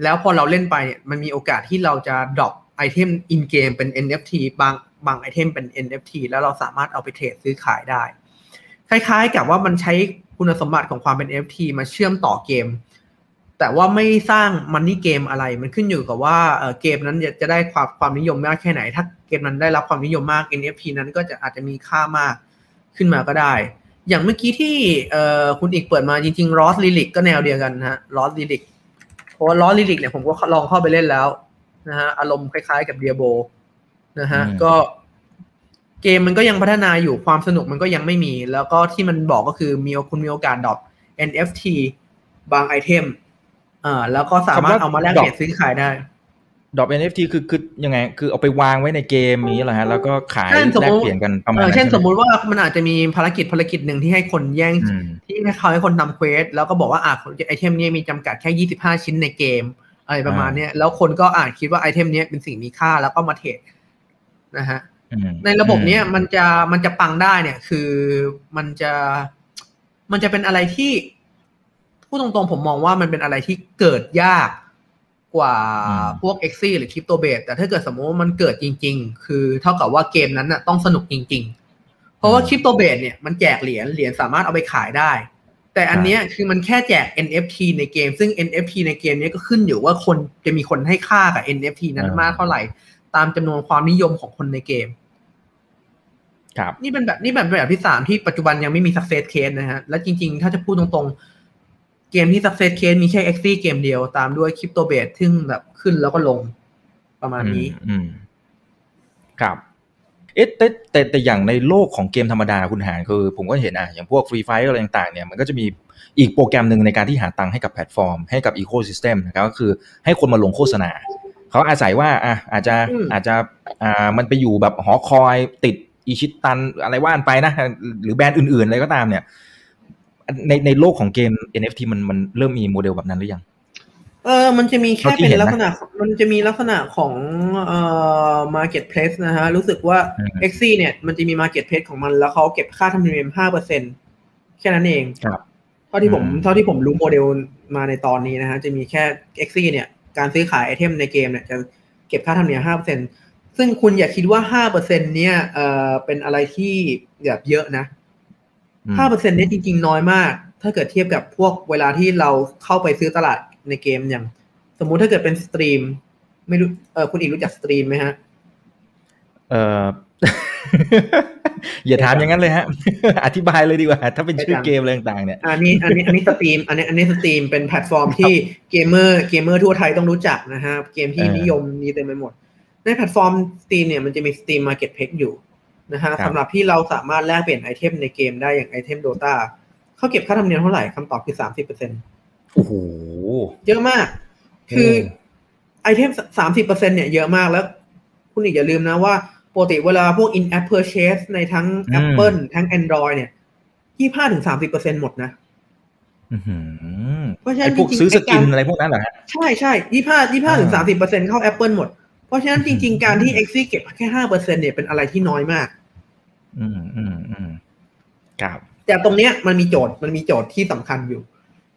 แล้วพอเราเล่นไปเนี่ยมันมีโอกาสที่เราจะดรอปไอเทมอินเกมเป็น NFT บางบางไอเทมเป็น NFT แล้วเราสามารถเอาไปเทรดซื้อขายได้ คล้ายๆกับว่ามันใช้คุณสมบัติของความเป็น NFT มาเชื่อมต่อเกม แต่ว่าไม่สร้างมันนี่เกมอะไร มันขึ้นอยู่กับว่าเกมนั้นจะได้ความความนิยมมากแค่ไหน ถ้าเกมนั้นได้รับความนิยมมาก NFT นั้นก็จะอาจจะมีค่ามากขึ้นมาก็ได้ อย่างเมื่อกี้ที่คุณอีกเปิดมาจริงๆ Lost Lyric ก็แนวเดียวกันนะฮะ Lost Lyric เพราะว่า Lost Lyric เนี่ยผมก็ลองเข้าไปเล่นแล้วนะฮะอารมณ์คล้ายๆกับ Diablo นะฮะก็เกมมันก็ยังพัฒนาอยู่ความสนุกมันก็ยังไม่มี แล้วก็ที่มันบอกก็คือมีคุณมีโอกาสดรอป NFT บางไอเทมอ่าแล้วก็สามารถเอามาแลกเปลี่ยนซื้อขายได้ drop NFT คือคือยังไง คือเอาไปวางไว้ในเกมนี้เหรอฮะ แล้วก็ขายแลกเปลี่ยนกันประมาณเช่นสมมุติว่ามันอาจจะมีภารกิจภารกิจหนึ่งที่ให้คนแย่งที่ให้เขาให้คนทำ quest แล้วก็บอกว่าอ่าไอเทมนี้มีจำกัดแค่ยี่สิบห้าชิ้นในเกมอะไรประมาณนี้แล้วคนก็อาจคิดว่าไอเทมนี้เป็นสิ่งมีค่าแล้วก็มาเทรดนะฮะในระบบเนี้ยมันจะมันจะปังได้เนี่ย คือมันจะมันจะเป็นอะไรที่พูดตรงๆผมมองว่ามันเป็นอะไรที่เกิดยาก กว่าพวก x ็หรือคริปโตเบสแต่ถ้าเกิดสมมติว่ามันเกิดจริง ๆ คือเท่ากับว่าเกมนั้นน่ะต้องสนุกจริง ๆ เพราะว่าคริปโตเบสเนี่ยมันแจกเหรียญเหรียญสามารถเอาไปขายได้ แต่อันเนี้ยคือมันแค่แจก NFT ในเกม ซึ่ง NFT ในเกมนี้ก็ขึ้นอยู่ว่าคนจะมีคนให้ค่ากับ NFT นั้นมากเท่าไหร่ ตามจำนวนความนิยมของคนในเกมครับนี่เป็นแบบนี่แบบแบบที่สามที่ปัจจุบันยังไม่มี success case นะฮะ และจริง ๆ ถ้าจะพูดตรงๆเก มที่ success case มีแค่ x เกมเดียวตามด้วย crypto base ซึ่งแบบขึ้นแล้วก็ลงประมาณนี้อืมครับเอ๊ะแต่แต่แต่อย่างในโลกของเกมธรรมดาคุณหานคือ ผมก็เห็นอะอย่างพวกฟรีไฟอะไรต่างๆเนี่ยมันก็จะมีอีกโปรแกรมหนึ่งในการที่หาตังค์ให้กับแพลตฟอร์ม ให้กับ ecosystem นะครับก็คือให้คนมาลงโฆษณา เขาอาศัยว่าอะอาจจะอาจจะอ่ามันไปอยู่แบบหอคอยติดอิชิตันอะไรว่านไปนะ หรือแบรนด์อื่นๆอะไรก็ตามเนี่ย ในในโลกของเกม NFT มันมันเริ่มมีโมเดลแบบนั้นหรือยัง เออ มันจะมีแค่เป็นลักษณะ มันจะมีลักษณะของเอ่อ marketplace นะฮะ รู้สึกว่า Axie เนี่ย มันจะมี marketplace ของมัน แล้วเขาเก็บค่าธรรมเนียมห้าเปอร์เซ็นแค่นั้นเอง ครับ เท่าที่ผม เท่าที่ผมรู้โมเดลมาในตอนนี้นะฮะ จะมีแค่ Axie เนี่ย การซื้อขายไอเทมในเกมเนี่ย จะเก็บค่าธรรมเนียมห้าเปอร์เซ็นซึ่งคุณอย่าคิดว่าห้าเปอร์เซ็นเนี่ย เอ่อ เป็นอะไรที่แบบเยอะนะ ห้าเปอร์เซ็นเนี่ยจริง ๆ น้อยมาก ถ้าเกิดเทียบกับพวกเวลาที่เราเข้าไปซื้อตลาดในเกมอย่าง สมมุติถ้าเกิดเป็น Steam ไม่รู้เออคุณอีกรู้จัก Steam ไหมฮะ เอออย่าถามอย่างนั้นเลยฮะ อธิบายเลยดีกว่า ถ้าเป็นชื่อเกมอะไรต่างๆเนี่ยอันนี้อันนี้อันนี้ Steam อันนี้อันนี้ Steam เป็นแพลตฟอร์มที่เกมเมอร์เกมเมอร์ทั่วไทยต้องรู้จักนะฮะ เกมที่นิยมมีเต็มไปหมด ในแพลตฟอร์ม Steam เนี่ยมันจะมี Steam Marketplace อยู่ นะฮะสำหรับที่เราสามารถแลกเปลี่ยนไอเทมในเกมได้อย่างไอเทม Dota เขาเก็บค่าธรรมเนียมเท่าไหร่คำตอบคือสามสิบเปอร์เซ็นต์โอ้โหเยอะมาก คือไอเทมสามสิบเปอร์เซ็นเนี่ยเยอะมากแล้ว คุณอีกอย่าลืมนะว่าปกติเวลาพวก in app purchase ในทั้ง Apple ทั้ง Android เนี่ยยี่ห้าถึงสามสิบเปอร์เซ็นหมดนะเพราะฉะนั้นพวกซื้อสกินอะไรพวกนั้นเหรอฮะใช่ใช่ยี่ห้ายี่ห้าถึงสามสิบเปอร์เซ็นเข้า Apple หมด เพราะฉะนั้นจริง ๆ การที่ x ็กเก็บแค่ห้าเปอร์เซ็นเนี่ยเป็นอะไรที่น้อยมาก อืมอืมอืมครับ แต่ตรงเนี้ยมันมีโจทย์มันมีโจทย์ที่สำคัญอยู่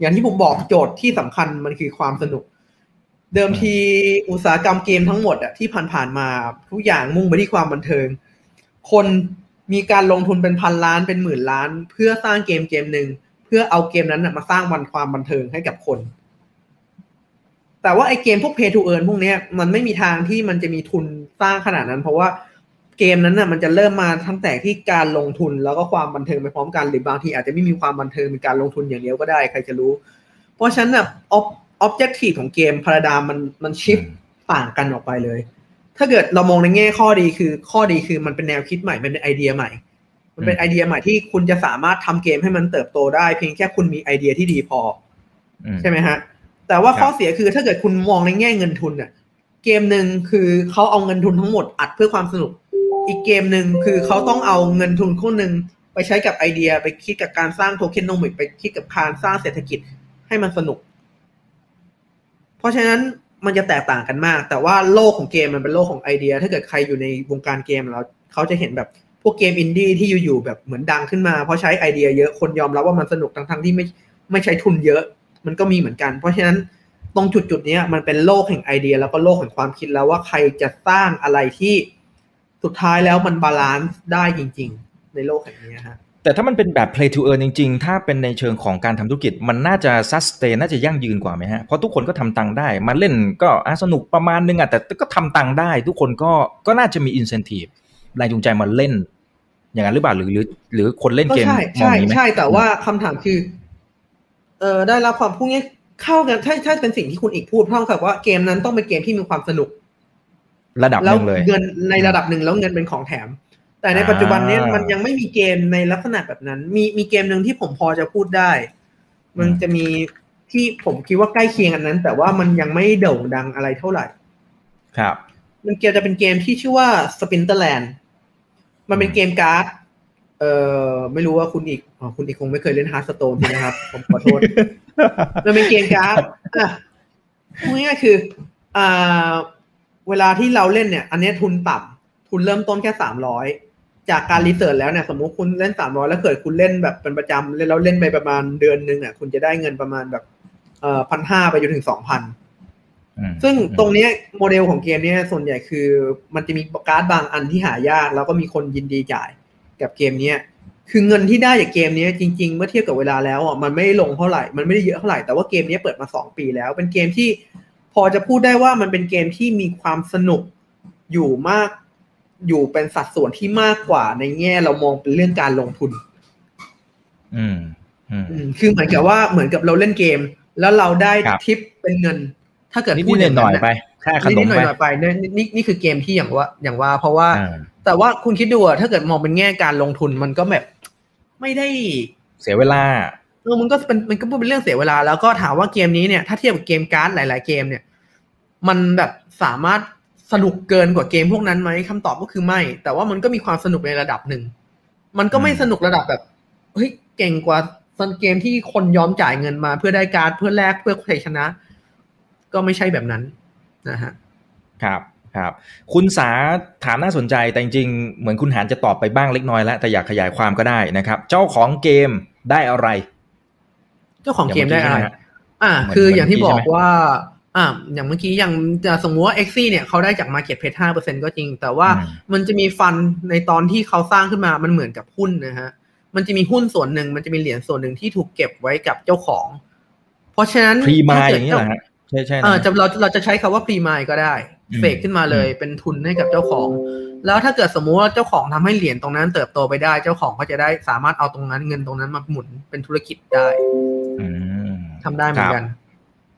อย่างที่ผมบอกโจทย์ที่สำคัญมันคือความสนุก เดิมทีอุตสาหกรรมเกมทั้งหมดอะที่ผ่านๆมาทุกอย่างมุ่งไปที่ความบันเทิง คนมีการลงทุนเป็นพันล้านเป็นหมื่นล้าน เพื่อสร้างเกมเกมหนึ่งเพื่อเอาเกมนั้นมาสร้างวันความบันเทิงให้กับคน แต่ว่าไอเกมพวก pay to earn พวกนี้มันไม่มีทางที่มันจะมีทุนสร้างขนาดนั้น เพราะว่าเกมนั้นน่ะมันจะเริ่มมาทั้งแต่ที่การลงทุนแล้วก็ความบันเทิงไปพร้อมกันหรือบางทีอาจจะไม่มีความบันเทิงเป็นการลงทุนอย่างเดียวก็ได้ใครจะรู้ เพราะฉะนั้นออฟออบเจกตีฟของเกมพาราดามมันมันชิฟต่างกันออกไปเลย ถ้าเกิดเรามองในแง่ข้อดีคือข้อดีคือมันเป็นแนวคิดใหม่เป็นไอเดียใหม่ มันเป็นไอเดียใหม่ที่คุณจะสามารถทำเกมให้มันเติบโตได้ เพียงแค่คุณมีไอเดียที่ดีพอ ใช่ไหมฮะ แต่ว่าข้อเสียคือถ้าเกิดคุณมองในแง่เงินทุนเนี่ยเกมหนึ่งคือเขาเอาเงินทุนทั้งหมดอัดเพื่อความสนุก อีกเกมหนึ่งคือเขาต้องเอาเงินทุนคนหนึ่งไปใช้กับไอเดียไปคิดกับการสร้าง tokenomics ไปคิดกับการสร้างเศรษฐกิจให้มันสนุก เพราะฉะนั้นมันจะแตกต่างกันมาก แต่ว่าโลกของเกมมันเป็นโลกของไอเดีย ถ้าเกิดใครอยู่ในวงการเกมแล้วเขาจะเห็นแบบพวกเกมอินดี้ที่อยู่ๆแบบเหมือนดังขึ้นมา เพราะใช้ไอเดียเยอะคนยอมรับว่ามันสนุกทั้งๆที่ไม่ไม่ใช้ทุนเยอะ มันก็มีเหมือนกัน เพราะฉะนั้นตรงจุดจุดนี้มันเป็นโลกแห่งไอเดีย แล้วก็โลกแห่งความคิดแล้วว่าใครจะสร้างอะไรที่สุดท้ายแล้วมัน balance ได้จริง ๆ ในโลกแห่งนี้ฮะแต่ถ้ามันเป็นแบบ play to earn จริง ๆ ถ้าเป็นในเชิงของการทำธุรกิจ มันน่าจะ sustain น่าจะยั่งยืนกว่าไหมฮะ เพราะทุกคนก็ทำตังค์ได้ มาเล่นก็สนุกประมาณนึงอะ แต่ก็ทำตังค์ได้ ทุกคนก็ก็น่าจะมี incentive แรงจูงใจมาเล่น อย่างนั้นหรือเปล่าหรือหรือ หรือคนเล่นเกมมองนี้ไหมใช่แต่ว่าคำถามคือ เออได้รับความพูดงี้เข้ากันถ้าถ้าเป็นสิ่งที่คุณอีกพูดเท่ากับว่าเกมนั้นต้องเป็นเกมที่มีความสนุก ระดับหนึ่งเลยเงินในระดับหนึ่งแล้วเงินเป็นของแถม แต่ในปัจจุบันนี้มันยังไม่มีเกมในลักษณะแบบนั้น มีมีเกมหนึ่งที่ผมพอจะพูดได้ มันจะมีที่ผมคิดว่าใกล้เคียงอันนั้น แต่ว่ามันยังไม่โด่งดังอะไรเท่าไหร่ ครับ มันเกมจะเป็นเกมที่ชื่อว่า Splinterland มันเป็นเกมการ์ด เอ่อไม่รู้ว่าคุณอีกอ๋อคุณอีกคงไม่เคยเล่น Hearthstone ใช่ไหมครับ ผมขอโทษมันเป็นเกมการ์ดอะพูดง่ายๆคืออ่าเวลาที่เราเล่นเนี่ย อันนี้ทุนต่ำทุนเริ่มต้นแค่สามร้อยจากการรีเสิร์ชแล้วเนี่ยสมมติคุณเล่นสามร้อยแล้วเกิดคุณเล่นแบบเป็นประจำแล้วเล่นไปประมาณเดือนหนึ่งอะคุณจะได้เงินประมาณแบบเอ่อพันห้าไปจนถึงสองพันซึ่งตรงนี้โมเดลของเกมนี้ส่วนใหญ่คือ มันจะมีการ์ดบางอันที่หายาก แล้วก็มีคนยินดีจ่าย กับเกมนี้คือเงินที่ได้จากเกมนี้จริง ๆ เมื่อเทียบกับเวลาแล้วอะมันไม่ได้ลงเท่าไหร่มันไม่ได้เยอะเท่าไหร่แต่ว่าเกมนี้เปิดมาสองปีแล้ว เป็นเกมที่พอจะพูดได้ว่ามันเป็นเกมที่มีความสนุกอยู่มากอยู่เป็นสัดส่วนที่มากกว่าในแง่เรามองเป็นเรื่องการลงทุน อืมอืมคือเหมือนกับว่าเหมือนกับเราเล่นเกม แล้วเราได้ทิปเป็นเงิน ถ้าเกิดพูดหน่อยไปค่ขนมไปนิดหน่อยไปนี่นี่คือเกมที่อย่างว่า อย่างว่าเพราะว่า แต่ว่าคุณคิดดูอะถ้าเกิดมองเป็นแง่การลงทุนมันก็แบบไม่ได้เสียเวลาเออมันก็เป็นมันก็เป็นเรื่องเสียเวลา แล้วก็ถามว่าเกมนี้เนี่ยถ้าเทียบกับเกมการ์ดหลาย ๆ เกมเนี่ย มันแบบสามารถสนุกเกินกว่าเกมพวกนั้นไหมคำตอบก็คือไม่ แต่ว่ามันก็มีความสนุกในระดับหนึ่ง มันก็ไม่สนุกระดับแบบเฮ้ยเก่งกว่าซันเกมที่คนยอมจ่ายเงินมาเพื่อได้การ์ดเพื่อแลกเพื่อชัยชนะ ก็ไม่ใช่แบบนั้นนะฮะครับ ครับคุณสาถามน่าสนใจแต่จริงๆเหมือนคุณหานจะตอบไปบ้างเล็กน้อยแล้วแต่อยากขยายความก็ได้นะครับ เจ้าของเกมได้อะไร เจ้าของเกมได้อะไร อ่า คืออย่างที่บอกว่า อ่า อย่างเมื่อกี้อย่างจะสมมติว่า x ็เนี่ยเขาได้จาก Market p ห้าเปอร์เซ็นก็จริง แต่ว่ามันจะมีฟันในตอนที่เขาสร้างขึ้นมามันเหมือนกับหุ้นนะฮะมันจะมีหุ้นส่วนหนึ่งมันจะมีเหรียญส่วนหนึ่งที่ถูกเก็บไว้กับเจ้าของ เพราะฉะนั้นพรีมายอย่างนี้เหรอฮะใช่ใช่เออจะเราเราจะใช้คาว่าพรีมายก็ได้ เฟกขึ้นมาเลย เป็นทุนให้กับเจ้าของ แล้วถ้าเกิดสมมุติว่าเจ้าของทำให้เหรียญตรงนั้นเติบโตไปได้ เจ้าของก็จะได้สามารถเอาตรงนั้นเงินตรงนั้นมาหมุนเป็นธุรกิจได้ทำได้เหมือนกัน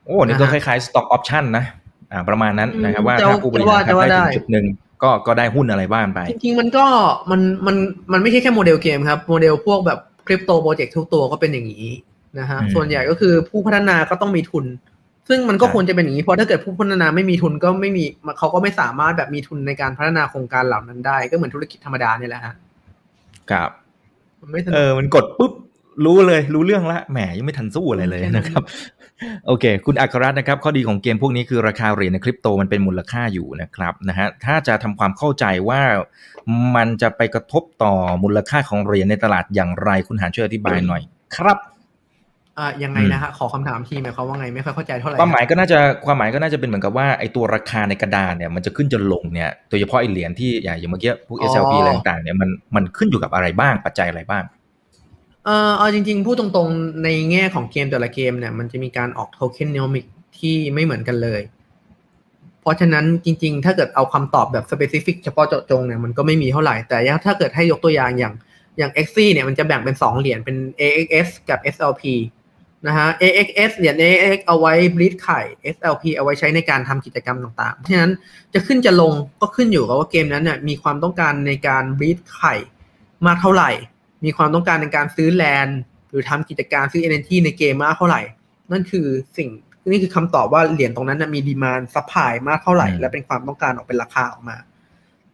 โอ้นี่ก็คล้ายๆ stock option นะอ่าประมาณนั้นนะครับว่าถ้าผู้บริหารได้ถึงจุดหนึ่งก็ก็ได้หุ้นอะไรบ้างไป จริงๆ มันก็มันมันมันไม่ใช่แค่โมเดลเกมครับ โมเดลพวกแบบคริปโตโปรเจกต์ทุกตัวก็เป็นอย่างนี้นะฮะส่วนใหญ่ก็คือผู้พัฒนาก็ต้องมีทุน ซึ่งมันก็ควรจะเป็นอย่างนี้เพราะถ้าเกิดผู้พัฒนาไม่มีทุนก็ไม่มีเขาก็ไม่สามารถแบบมีทุนในการพัฒนาโครงการเหล่านั้นได้ ก็เหมือนธุรกิจธรรมดานี่แหละฮะครับเออมันกดปุ๊บรู้เลยรู้เรื่องละแหมยังไม่ทันสู้อะไรเลยนะครับโอเค คุณอัครรัตน์นะครับ ข้อดีของเกมพวกนี้คือราคาเหรียญในคริปโตมันเป็นมูลค่าอยู่นะครับนะฮะถ้าจะทำความเข้าใจว่ามันจะไปกระทบต่อมูลค่าของเหรียญในตลาดอย่างไร คุณหาช่วยอธิบายหน่อย ครับ อ่ายังไงนะฮะขอคำถามทีหมายความว่าไงไม่ค่อยเข้าใจเท่าไหร่ความหมายก็น่าจะความหมายก็น่าจะเป็นเหมือนกับว่าไอ้ตัวราคาในกระดานเนี่ยมันจะขึ้นจะลงเนี่ยโดยเฉพาะไอ้เหรียญที่อย่างเมื่อกี้พวก SLP อะไรต่างๆเนี่ยมันมันขึ้นอยู่กับอะไรบ้างปัจจัยอะไรบ้างเออเอาจริงๆ พูดตรงๆในแง่ของเกมแต่ละเกมเนี่ยมันจะมีการออก tokenomics ที่ไม่เหมือนกันเลย เพราะฉะนั้นจริง ๆ ถ้าเกิดเอาคำตอบแบบ specific เฉพาะเจาะจงเนี่ยมันก็ไม่มีเท่าไหร่แต่ถ้าเกิดให้ยกตัวอย่างอย่างอย่าง x อเนี่ยมันจะแบ่งเป็น 2 เหรียญเป็น AXS กับ SLP นะฮะ AXS เหรียญ AXS เอาไว้ breed ไข่ SLP เอาไว้ใช้ในการทำกิจกรรมต่างๆ เพราะฉะนั้นจะขึ้นจะลงก็ขึ้นอยู่กับว่าเกมนั้นเนี่ยมีความต้องการในการ breed ไข่มากเท่าไหร่ มีความต้องการในการซื้อ land หรือทำกิจการซื้อเอเนจีในเกมมากเท่าไหร่ นั่นคือสิ่งนี่คือคำตอบว่าเหรียญตรงนั้นมี demand supply มากเท่าไหร่ และเป็นความต้องการออกเป็นราคาออกมา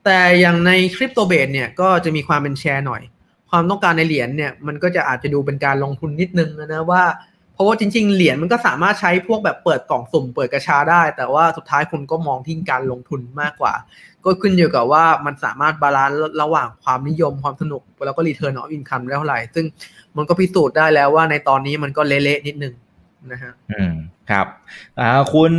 แต่อย่างใน CryptoBlades เนี่ยก็จะมีความเป็นแชร์หน่อย ความต้องการในเหรียญเนี่ยมันก็จะอาจจะดูเป็นการลงทุนนิดนึงนะว่า เพราะว่าจริง ๆ เหรียญมันก็สามารถใช้พวกแบบเปิดกล่องสุ่มเปิดกาชาได้ แต่ว่าสุดท้ายคุณก็มองที่การลงทุนมากกว่า ก็ขึ้นอยู่กับว่ามันสามารถ balance ระหว่างความนิยมความสนุกแล้วก็ return of income ได้เท่าไหร่ ซึ่งมันก็พิสูจน์ได้แล้วว่าในตอนนี้มันก็เละๆนิดนึง นะฮะอืมครับอ่าคุณ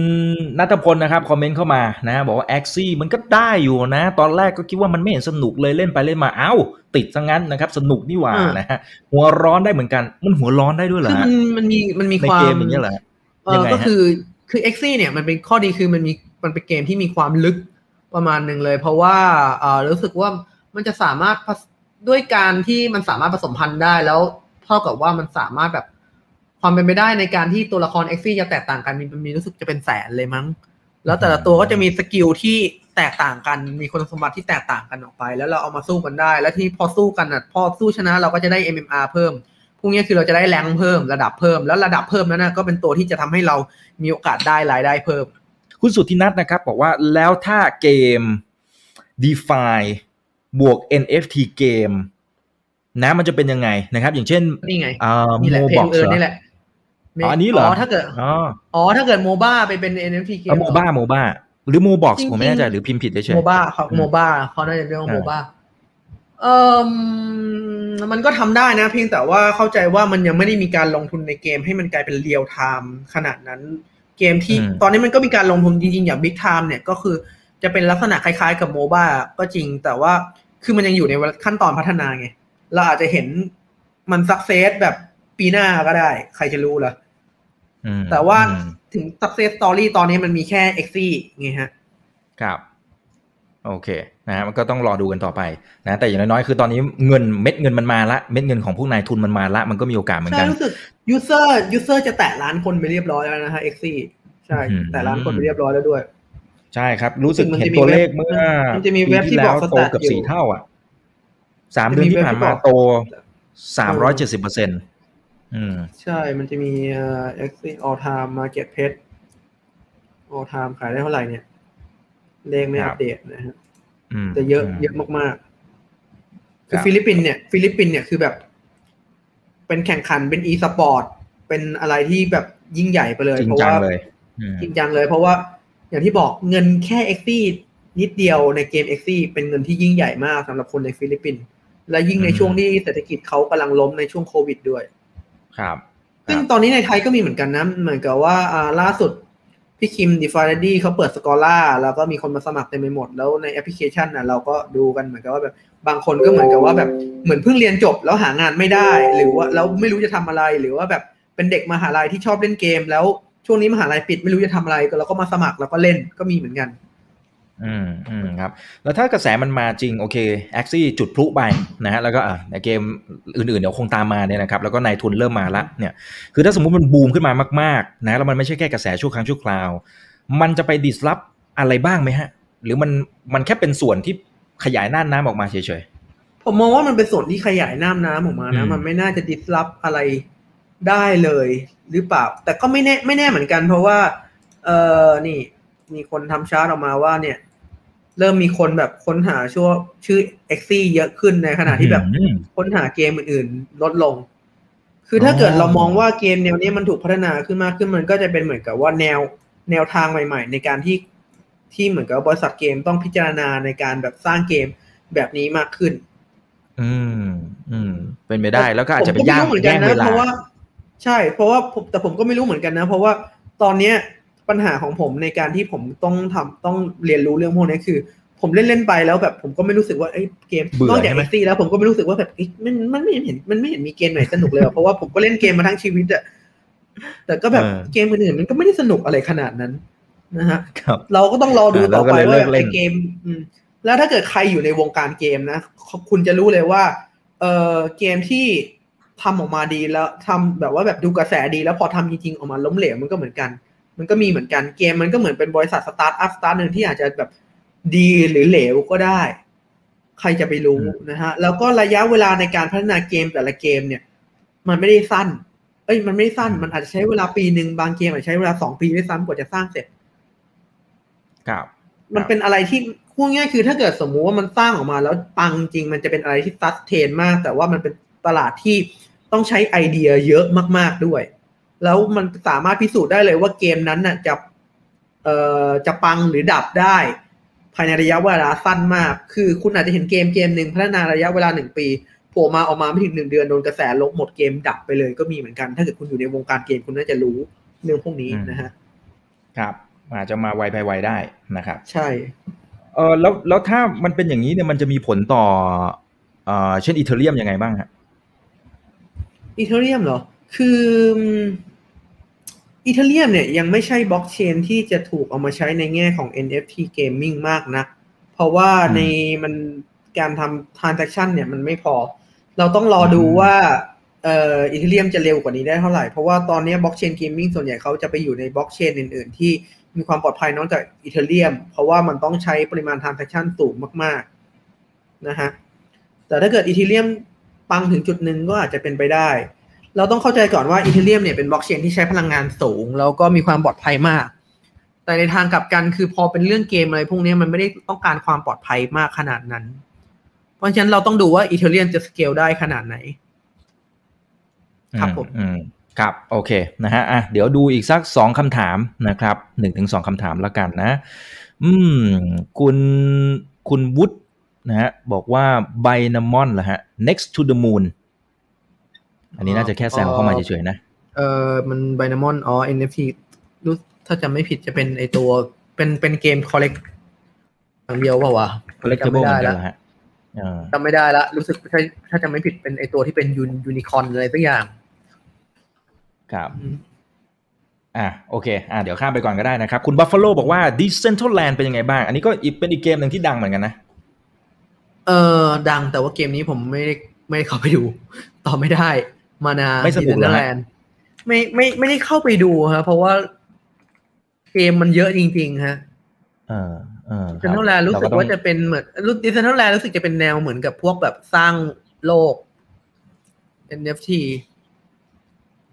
นัทพลนะครับคอมเมนต์เข้ามานะ บอกว่า Axie มันก็ได้อยู่นะ ตอนแรกก็คิดว่ามันไม่เห็นสนุกเลยเล่นไปเล่นมาเอ้า ติดซะงั้นนะครับ สนุกนี่หว่าอ่านนะฮะหัวร้อนได้เหมือนกัน มันหัวร้อนได้ด้วยเหรอคือฮะมันมันมีมันมีในความเกมอย่างเงี้ยเหรอเอยังอไงฮะก็คือคือ Axie เนี่ยมันเป็นข้อดีคือมันมีมันเป็นเกมที่มีความลึกประมาณหนึ่งเลย เพราะว่าเออรู้สึกว่ามันจะสามารถผสด้วยการที่มันสามารถผสมพันธุ์ได้แล้วเท่ากับว่ามันสามารถแบบ ความเป็นไปได้ในการที่ตัวละคร Axie จะแตกต่างกันมีมีรู้สึกจะเป็นแสนเลยมั้ง แล้วแต่ละตัวก็จะมี skill ที่แตกต่างกันมีคุณสมบัติที่แตกต่างกันออกไป แล้วเราเอามาสู้กันได้ แล้วที่พอสู้กันอะพอสู้ชนะเราก็จะได้ MMR เพิ่มพวกนี้คือเราจะได้แรงค์เพิ่มระดับเพิ่มแล้วระดับเพิ่มนั้นนะก็เป็นตัวที่จะทำให้เรามีโอกาสได้รายได้เพิ่ม คุณสุทธินัทนะครับบอกว่าแล้วถ้าเกม DeFi บวก NFT เกมนะมันจะเป็นยังไงนะครับ อย่างเช่นนี่ไงอ่านี่แหละโมเพลบ็องกเอิเหรอนี่แหละ อ๋ออันนี้เหรอ อ๋อถ้าเกิดอ๋ออ๋อถ้าเกิดโมบ้าไปเป็น NFT เกมโมบ้าโมบ้าหรือโมบ็อกจริงๆผมไม่แน่ใจหรือพิมพ์ผิดเฉยๆโมบ้าเขาอืมโมบ้าเขาน่าจะเรียกว่าอ่าโมบ้าเอ่อมันก็ทำได้นะ เพียงแต่ว่าเข้าใจว่ามันยังไม่ได้มีการลงทุนในเกมให้มันกลายเป็น real-time ขนาดนั้น เกมที่อืมตอนนี้มันก็มีการลงทุนจริงๆ อย่าง Big Time เนี่ยก็คือจะเป็นลักษณะคล้ายๆกับ MOBA ก็จริง แต่ว่าคือมันยังอยู่ในขั้นตอนพัฒนาไง เราอาจจะเห็นมัน success แบบปีหน้าก็ได้ ใครจะรู้ล่ะอืม แต่ว่าอืมถึง success story ตอนนี้มันมีแค่ Axie ไงฮะ ครับ โอเค นะฮะมันก็ต้องรอดูกันต่อไปนะ แต่อย่างน้อยๆ คือตอนนี้เงินเม็ดเงินมันมาละ เม็ดเงินของพวกนายทุนมันมาละ มันก็มีโอกาสเหมือนใช่กันรู้สึก user user จะแตะล้านคนไปเรียบร้อยแล้วนะฮะ e x i ใช่อืมแต่ล้านคนไปเรียบร้อยแล้วด้วย ใช่ครับ รู้สึกมันจะเห็นมีตัวเลขเว็บเมื่อมันจะมีเว็บที่ปีบอกแล้วสแตทโตเกับอยู่สี่เท่าอะสามจะมีเดือนที่ผ่านเว็บที่มาบอกโตสามร้อยเจ็ดสิบเปอร์เซ็นต์อืม ใช่มันจะมีเอ่อ e x i all time market pet all time ขายได้เท่าไหร่เนี่ย เลขไม่ครัอับปเดตนะฮะอืมแต่เยอะมเยอะมากๆ คือครับฟิลิปปินส์เนี่ย ฟิลิปปินส์เนี่ยคือแบบ เป็นแข่งขันเป็น e สปอร์ตเป็นอะไรที่แบบยิ่งใหญ่ไปเลยจริงเพราะจังว่าเลยอืมจริงจังเลย เพราะว่าอย่างที่บอกเงินแค่ Axie นิดเดียวในเกม Axie เป็นเงินที่ยิ่งใหญ่มากสำหรับคนในฟิลิปปินส์และยิ่งในช่วงที่เศรษฐกิจเขากำลังล้มในช่วงโควิดด้วย ครับคซึ่งรับตอนนี้ในไทยก็มีเหมือนกันนะ เหมือนกับว่าอ่าล่าสุดพี่คิม DeFi Daddy เขาเปิด scholar แล้วก็มีคนมาสมัครเต็มไปหมด แล้วในแอปพลิเคชันน่ะเราก็ดูกันเหมือนกับว่าแบบบางคนก็เหมือนกับว่าแบบเหมือนเพิ่งเรียนจบแล้วหางานไม่ได้ หรือว่าแล้วไม่รู้จะทำอะไรหรือว่าแบบเป็นเด็กมหาลัยที่ชอบเล่นเกม แล้วช่วงนี้มหาลัยปิดไม่รู้จะทำอะไรก็เราก็มาสมัครแล้วก็เล่นก็มีเหมือนกัน อืมอืมครับ แล้วถ้ากระแสมันมาจริงโอเค Axie จุดพลุไปนะฮะแล้วก็อะในเกมอื่นๆเดี๋ยวคงตามมาเนี่ยนะครับแล้วก็นายทุนเริ่มมาละเนี่ยคือถ้าสมมุติมันบูมขึ้นมามากๆนะแล้วมันไม่ใช่แค่กระแสชั่วครั้งชั่วคราว มันจะไปดิสรับอะไรบ้างไหมฮะ หรือมันมันแค่เป็นส่วนที่ขยายน่านน้ำออกมาเฉยผมมองว่ามันเป็นส่วนที่ขยายน้ำน้ำออกมานะอืมมันไม่น่าจะดิสรับอะไรได้เลยหรือเปล่า แต่ก็ไม่แน่ไม่แน่เหมือนกัน เพราะว่า เออนี่ มีคนทำชาร์ตออกมาว่าเนี่ย เริ่มมีคนแบบค้นหาชั่วชื่อ e x i เยอะขึ้นในขๆณะที่แบบอืมค้นหาเกมอื่นๆ ลดลง คือถ้าอ๋อเกิดเรามองว่าเกมแนวนี้มันถูกพัฒนาขึ้นมากขึ้นมันก็จะเป็นเหมือนกับว่าแนวแนวทางใหม่ ๆ ในการที่ที่เหมือนกับบริษัทเกมต้องพิจารณาในการแบบสร้างเกมแบบนี้มากขึ้น อืม อืม เป็นไปได้แล้วก็อาจจะไปผมก็ย่างม่รู้เหมือนกัแย่นงนะเวลาเพราะว่า ใช่ เพราะว่าผมแต่ผมก็ไม่รู้เหมือนกันนะ เพราะว่าตอนเนี้ย ปัญหาของผมในการที่ผมต้องทำต้องเรียนรู้เรื่องพวกนี้คือ ผมเล่นเล่นๆไปแล้วแบบผมก็ไม่รู้สึกว่าไอ้เกมเบื่อนอกจากใช่ไหมเอ็กซี่แล้วผมก็ไม่รู้สึกว่าแบบเอ๊ะมันมันไม่เห็นมันไม่เห็นมีเกมไหนสนุกเลยอะเพราะว่าผมก็เล่นเกมมาทั้งชีวิตอะแต่ก็แบบเออเกมอื่นๆมันก็ไม่ได้สนุกอะไรขนาดนั้นนะฮะครับเราก็ต้องรอดูอ่าต่อไปเราก็เลยว่าเลิกเล่นไอ้เกมอืมแล้วถ้าเกิดใครอยู่ในวงการเกมนะคุณจะรู้เลยว่า เออเกมที่ทำออกมาดีแล้วทำแบบว่าแบบดูกระแสดีแล้วพอทำจริงๆออกมาล้มเหลวมันก็เหมือนกัน มันก็มีเหมือนกันเกมมันก็เหมือนเป็นบริษัทสตาร์ทอัพสตาร์ทหนึ่งที่อาจจะแบบดีหรือเหลวก็ได้ ใครจะไปรู้นะฮะ แล้วก็ระยะเวลาในการพัฒนาเกมแต่ละเกมเนี่ย มันไม่ได้สั้น เอ้ยมันไม่ได้สั้นมันอาจจะใช้เวลาปีหนึ่งบางเกมอาจจะใช้เวลาสองปีด้วยซ้ำกว่าจะสร้างเสร็จครับมันเป็นอะไรที่พูดง่ายๆคือถ้าเกิดสมมุติว่ามันสร้างออกมา แล้วปังจริงมันจะเป็นอะไรที่ sustain มาก แต่ว่ามันเป็นตลาดที่ต้องใช้ไอเดียเยอะมาก ๆด้วย แล้วมันสามารถพิสูจน์ได้เลยว่าเกมนั้นน่ะจะเอ่อจะปังหรือดับได้ ภายในระยะเวลาสั้นมาก คือคุณอาจจะเห็นเกมเกมหนึ่งพัฒนาระยะเวลาหนึ่งปีโผล่มาออกมาไม่ถึงหนึ่งเดือนโดนกระแสลบหมดเกมดับไปเลยก็มีเหมือนกัน ถ้าเกิดคุณอยู่ในวงการเกมคุณน่าจะรู้เรื่องพวกนี้นะฮะครับอาจจะมาไวไปไวได้นะครับ ใช่เออแล้วแล้วถ้ามันเป็นอย่างนี้เนี่ยมันจะมีผลต่อเออเช่น Ethereum ยังไงบ้างฮะ Ethereum เหรอ คือ Ethereum เนี่ยยังไม่ใช่บล็อกเชนที่จะถูกเอามาใช้ในแง่ของ NFT gaming มากนะเพราะว่าในมันการทำ transaction เนี่ยมันไม่พอ เราต้องรอดูว่าเอ่อ Ethereum จะเร็วกว่านี้ได้เท่าไหร่ เพราะว่าตอนนี้ blockchain gaming ส่วนใหญ่เขาจะไปอยู่ในบล็อกเชนอื่น ๆ ที่มีความปลอดภัยนอกจาก Ethereum เพราะว่ามันต้องใช้ปริมาณ transaction สูงมาก ๆ นะฮะ แต่ถ้าเกิด Ethereum ปังถึงจุดหนึ่งก็อาจจะเป็นไปได้ เราต้องเข้าใจก่อนว่า Ethereum เนี่ยเป็นบล็อกเชนที่ใช้พลังงานสูง แล้วก็มีความปลอดภัยมาก แต่ในทางกลับกันคือพอเป็นเรื่องเกมอะไรพวกนี้มันไม่ได้ต้องการความปลอดภัยมากขนาดนั้น เพราะฉะนั้นเราต้องดูว่า Ethereum จะสเกลได้ขนาดไหน ครับผมครับโอเคนะฮะอะเดี๋ยวดูอีกสักสองคำถามนะครับหนึ่งถึงสองคำถามแล้วกันนะ อืม คุณคุณวุฒินะฮะบอกว่าไบนามอนเหรอฮะ next to the moon อันนี้น่าจะแค่แซวเข้ามาเฉยๆนะ เออมันไบนามอนอ๋อ NFT รู้ถ้าจำไม่ผิดจะเป็นไอตัวเป็นเป็นเกมคอลเลกอย่างเดียวเปล่าวะ collectible จำเหไม่มืได้อนกันละเหรอฮะอ่าจำไม่ได้ละรู้สึกถ้าถ้าจำไม่ผิดเป็นไอตัวที่เป็นยูนยูนิคอนอะไรสักอย่าง ครับอะโอเคอะเดี๋ยวข้ามไปก่อนก็ได้นะครับ คุณบัฟฟาโลบอกว่า Decentraland เป็นยังไงบ้าง อันนี้ก็อีกเป็นอีกเกมหนึ่งที่ดังเหมือนกันนะ เออดังแต่ว่าเกมนี้ผมไม่ได้ไม่ได้เข้าไปดูต่อไม่ได้ มานาไม่สนุกเหรอฮะ land ไม่ไม่ไม่ได้เข้าไปดูครับเพราะว่าเกมมันเยอะจริง ๆ ฮะเออเออ Decentraland รู้สึกว่าจะเป็นเหมือน Decentraland รู้สึกจะเป็นแนวเหมือนกับพวกแบบสร้างโลก NFT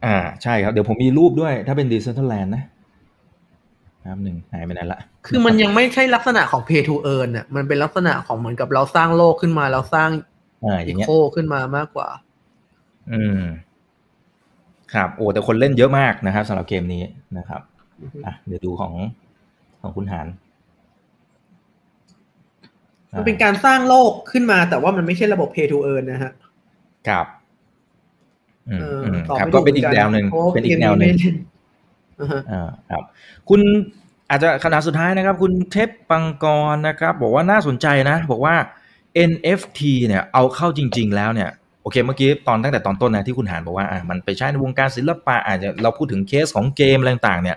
อ่าใช่ครับ เดี๋ยวผมมีรูปด้วย ถ้าเป็น Decentraland นะนะครับหนึ่งหายไปไหนละ คือมันยังไม่ใช่ลักษณะของ pay to earn อะมันเป็นลักษณะของเหมือนกับเราสร้างโลกขึ้นมา เราสร้างอ่าออีย่างเงี้ยโคขึ้นมามากกว่า อืม ครับโอ้แต่คนเล่นเยอะมากนะครับสำหรับเกมนี้นะครับอะเดี๋ยวดูของของคุณหานมันเป็นการสร้างโลกขึ้นมา แต่ว่ามันไม่ใช่ระบบ pay to earn นะฮะครับอืมเอออืมตอบครับไม่ก็ถูกเป็นอีกเหมือนแนกันวหนึ่งเพราะว่าเป็นอีเกกมแนนี้วหไม่นึ่งเล่นอ่าฮะอ่าครับ คุณอาจจะคำถามสุดท้ายนะครับ คุณเทพปังกรนะครับ บอกว่าน่าสนใจนะ บอกว่า NFT เนี่ย เอาเข้าจริง ๆ แล้วเนี่ย โอเคเมื่อกี้ตอนตั้งแต่ตอนต้นนะที่คุณหานบอกว่าอ่ามันไปใช้ในวงการศิลปะอาจจะเราพูดถึงเคสของเกมอะไรต่างๆเนี่ย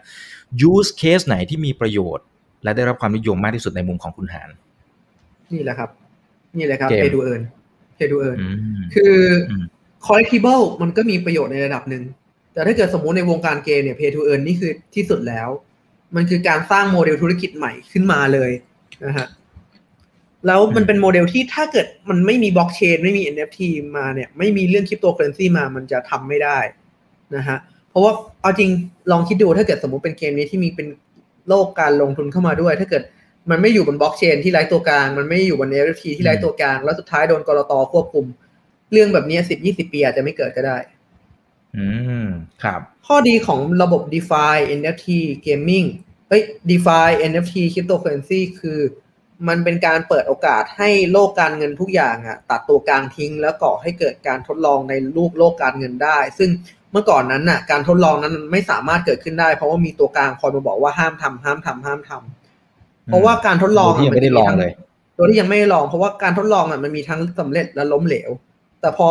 use case ไหนที่มีประโยชน์ และได้รับความนิยมมากที่สุดในมุมของคุณหานนี่แหละครับ นี่แหละครับเกม play to earn play to earn อืมคืออม collectible มันก็มีประโยชน์ในระดับหนึ่ง แต่ถ้าเกิดสมมุติในวงการเกมเนี่ย play to earn นี่คือที่สุดแล้ว มันคือการสร้างโมเดลธุรกิจใหม่ขึ้นมาเลยนะฮะ แล้วมันเป็นโมเดลที่ถ้าเกิดมันไม่มีบล็อกเชนไม่มี NFT มาเนี่ยไม่มีเรื่องคริปโตเคอเรนซีมามันจะทำไม่ได้นะฮะเพราะว่าเอาจริงลองคิดดูถ้าเกิดสมมุติเป็นเกมนี้ที่มีเป็นโลกการลงทุนเข้ามาด้วย ถ้าเกิดมันไม่อยู่บนบล็อกเชนที่ไร้ตัวกลาง มันไม่อยู่บน NFT ที่ไร้ตัวกลาง แล้วสุดท้ายโดนกรตควบคุม เรื่องแบบนี้สิบยี่สิบปีอาจจะไม่เกิดก็ได้ อืมครับข้อดีของระบบ DeFi NFT Gaming เอ้ย DeFi NFT Cryptocurrency คือ มันเป็นการเปิดโอกาสให้โลกการเงินทุกอย่างอะตัดตัวกลางทิ้ง แล้วก่อให้เกิดการทดลองในลูกโลกการเงินได้ ซึ่งเมื่อก่อนนั้นน่ะการทดลองนั้นมันไม่สามารถเกิดขึ้นได้ เพราะว่ามีตัวกลางคอยมาบอกว่าห้ามทำห้ามทำห้ามทำเพราะว่าการทดลองโดยที่ยังไม่ได้ลองเลยโดยที่ยังไม่ได้ลองเพราะว่าการทดลองอะมันมีทั้งสำเร็จและล้มเหลว แต่พอ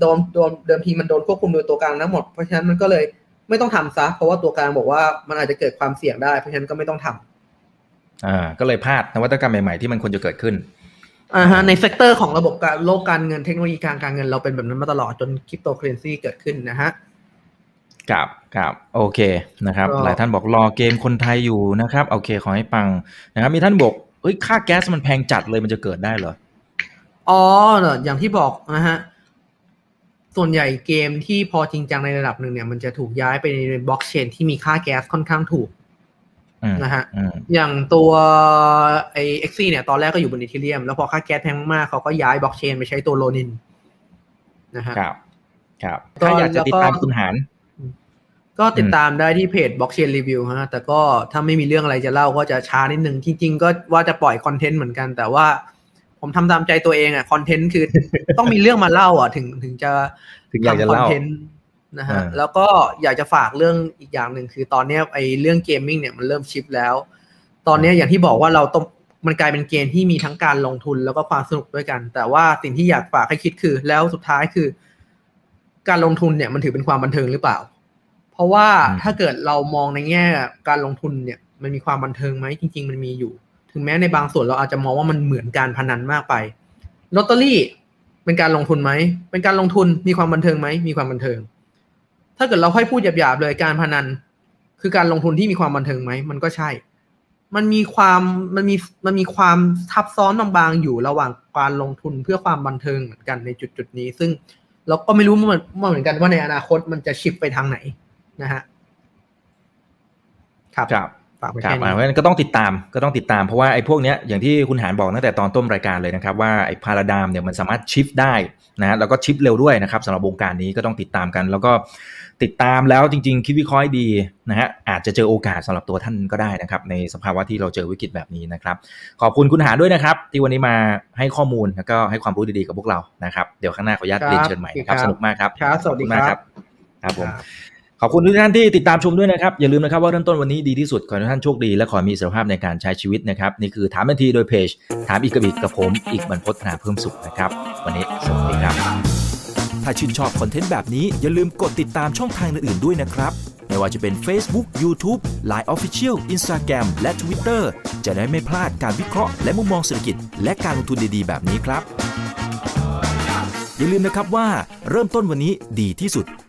โดนโดนเดิมทีมันโดนควบคุมโดยตัวกลางทั้งหมดเพราะฉะนั้นมันก็เลยไม่ต้องทำซะเพราะว่าตัวกลางบอกว่ามันอาจจะเกิดความเสี่ยงได้เพราะฉะนั้นก็ไม่ต้องทำ อ่าก็เลยพลาดนวัตกรรมใหม่ๆที่มันควรจะเกิดขึ้นอ่าฮะใน sector ของระบบการโลกการเงินเทคโนโลยีการการเงินเราเป็นแบบนั้นมาตลอดจนคริปโตเคอเรนซีเกิดขึ้นนะฮะครับครับโอเคนะครับก็หลายท่านบอกรอเกมคนไทยอยู่นะครับ โอเคขอให้ปังนะครับ มีท่านบอกเอ้ยค่าแก๊สมันแพงจัดเลยมันจะเกิดได้เหรออ๋อเนอะอย่างที่บอกนะฮะส่วนใหญ่เกมที่พอจริงจังในระดับหนึ่งเนี่ย มันจะถูกย้ายไปในบล็อกเชนที่มีค่าแก๊สค่อนข้างถูกอืม นะฮะอืมอย่างตัว Axie เนี่ยตอนแรกก็อยู่บน Ethereum แล้วพอค่าแก๊สแพงมากๆเขาก็ย้ายบล็อกเชนไปใช้ตัว Roninนะฮะครับ ครับก็ถ้าอยากจะติดตามแล้วก็คุณหาร ก็ติดตามได้ที่เพจ Blockchain Review ฮะแต่ก็ถ้าไม่มีเรื่องอะไรจะเล่าก็จะช้านิดนึงจริง ๆ ก็ว่าจะปล่อยคอนเทนต์เหมือนกัน แต่ว่าผมทำตามใจตัวเองอะคอนเทนต์คือต้องมีเรื่องมาเล่าอะ ถึงถึงจะถึงอยากจะทำคอนเล่าเท นต์นะฮะอ่าแล้วก็อยากจะฝากเรื่องอีกอย่างหนึ่งคือตอนเนี้ยไอ้เรื่องเกมมิ่งเนี่ยมันเริ่มชิปแล้ว ตอนเนี้ยอย่างที่บอกว่าเราต้องมันกลายเป็นเกมที่มีทั้งการลงทุนแล้วก็ความสนุกด้วยกัน แต่ว่าสิ่งที่อยากฝากให้คิดคือ แล้วสุดท้ายคือ การลงทุนเนี่ยมันถือเป็นความบันเทิงหรือเปล่า เพราะว่าอืมถ้าเกิดเรามองในแง่การลงทุนเนี่ย มันมีความบันเทิงไหมจริง ๆ มันมีอยู่ ถึงแม้ในบางส่วนเราอาจจะมองว่ามันเหมือนการพนันมากไปลอตเตอรี่เป็นการลงทุนไหมเป็นการลงทุนมีความบันเทิงไหมมีความบันเทิง ถ้าเกิดเราค่อยพูดหยาบๆเลยการพนัน คือการลงทุนที่มีความบันเทิงไหมมันก็ใช่ มันมีความมันมีมันมีความทับซ้อนบางๆอยู่ระหว่างการลงทุนเพื่อความบันเทิงเหมือนกันในจุดจุดๆนี้ ซึ่งเราก็ไม่รู้เหมือนเหมือนกันว่าในอนาคตมันจะชิปไปทางไหนนะฮะครับ ฝากไว้ครับแค่อ่าเพนี้ราะฉะนั้นก็ต้องติดตามก็ต้องติดตามเพราะว่าไอ้พวกเนี้ยอย่างที่คุณหานบอกตั้งแต่ตอนต้นรายการเลยนะครับว่าไอ้พาราดามเนี่ยมันสามารถชิฟได้นะแล้วก็ชิฟเร็วด้วยนะครับสำหรับวงการนี้ก็ต้องติดตามกัน แล้วก็ติดตามแล้วจริง ๆ คิดวิเคราะห์ให้ดีนะฮะอาจจะเจอโอกาสสำหรับตัวท่านก็ได้นะครับ ในสภาวะที่เราเจอวิกฤตแบบนี้นะครับ ขอบคุณคุณหานด้วยนะครับ ที่วันนี้มาให้ข้อมูลแล้วก็ให้ความรู้ดีๆกับพวกเรานะครับ เดี๋ยวข้างหน้าขออนุญาตเรียนเชิญใหม่นะครับสนุกมากครับครับสวัสดีขอณมากครับครับผม ขอบคุณทุกท่านที่ติดตามชมด้วยนะครับ อย่าลืมนะครับว่าเริ่มต้นวันนี้ดีที่สุด ขอให้ทุกท่านโชคดี และขอให้มีอิสรภาพในการใช้ชีวิตนะครับ นี่คือถามทันทีโดยเพจ ถามอีกกับอีกกับผม อีกบรรพฒนาเพิ่มสุขนะครับ วันนี้สวัสดีครับ ถ้าชื่นชอบคอนเทนต์แบบนี้อย่าลืมกดติดตามช่องทางอื่นๆด้วยนะครับไม่ว่าจะเป็น Facebook, YouTube, Line Official, Instagram และ Twitter จะได้ไม่พลาดการวิเคราะห์และมุมมองเศรษฐกิจ และการลงทุนดีๆ แบบนี้ครับ อย่าลืมนะครับว่าเริ่มต้นวันนี้ดีที่สุด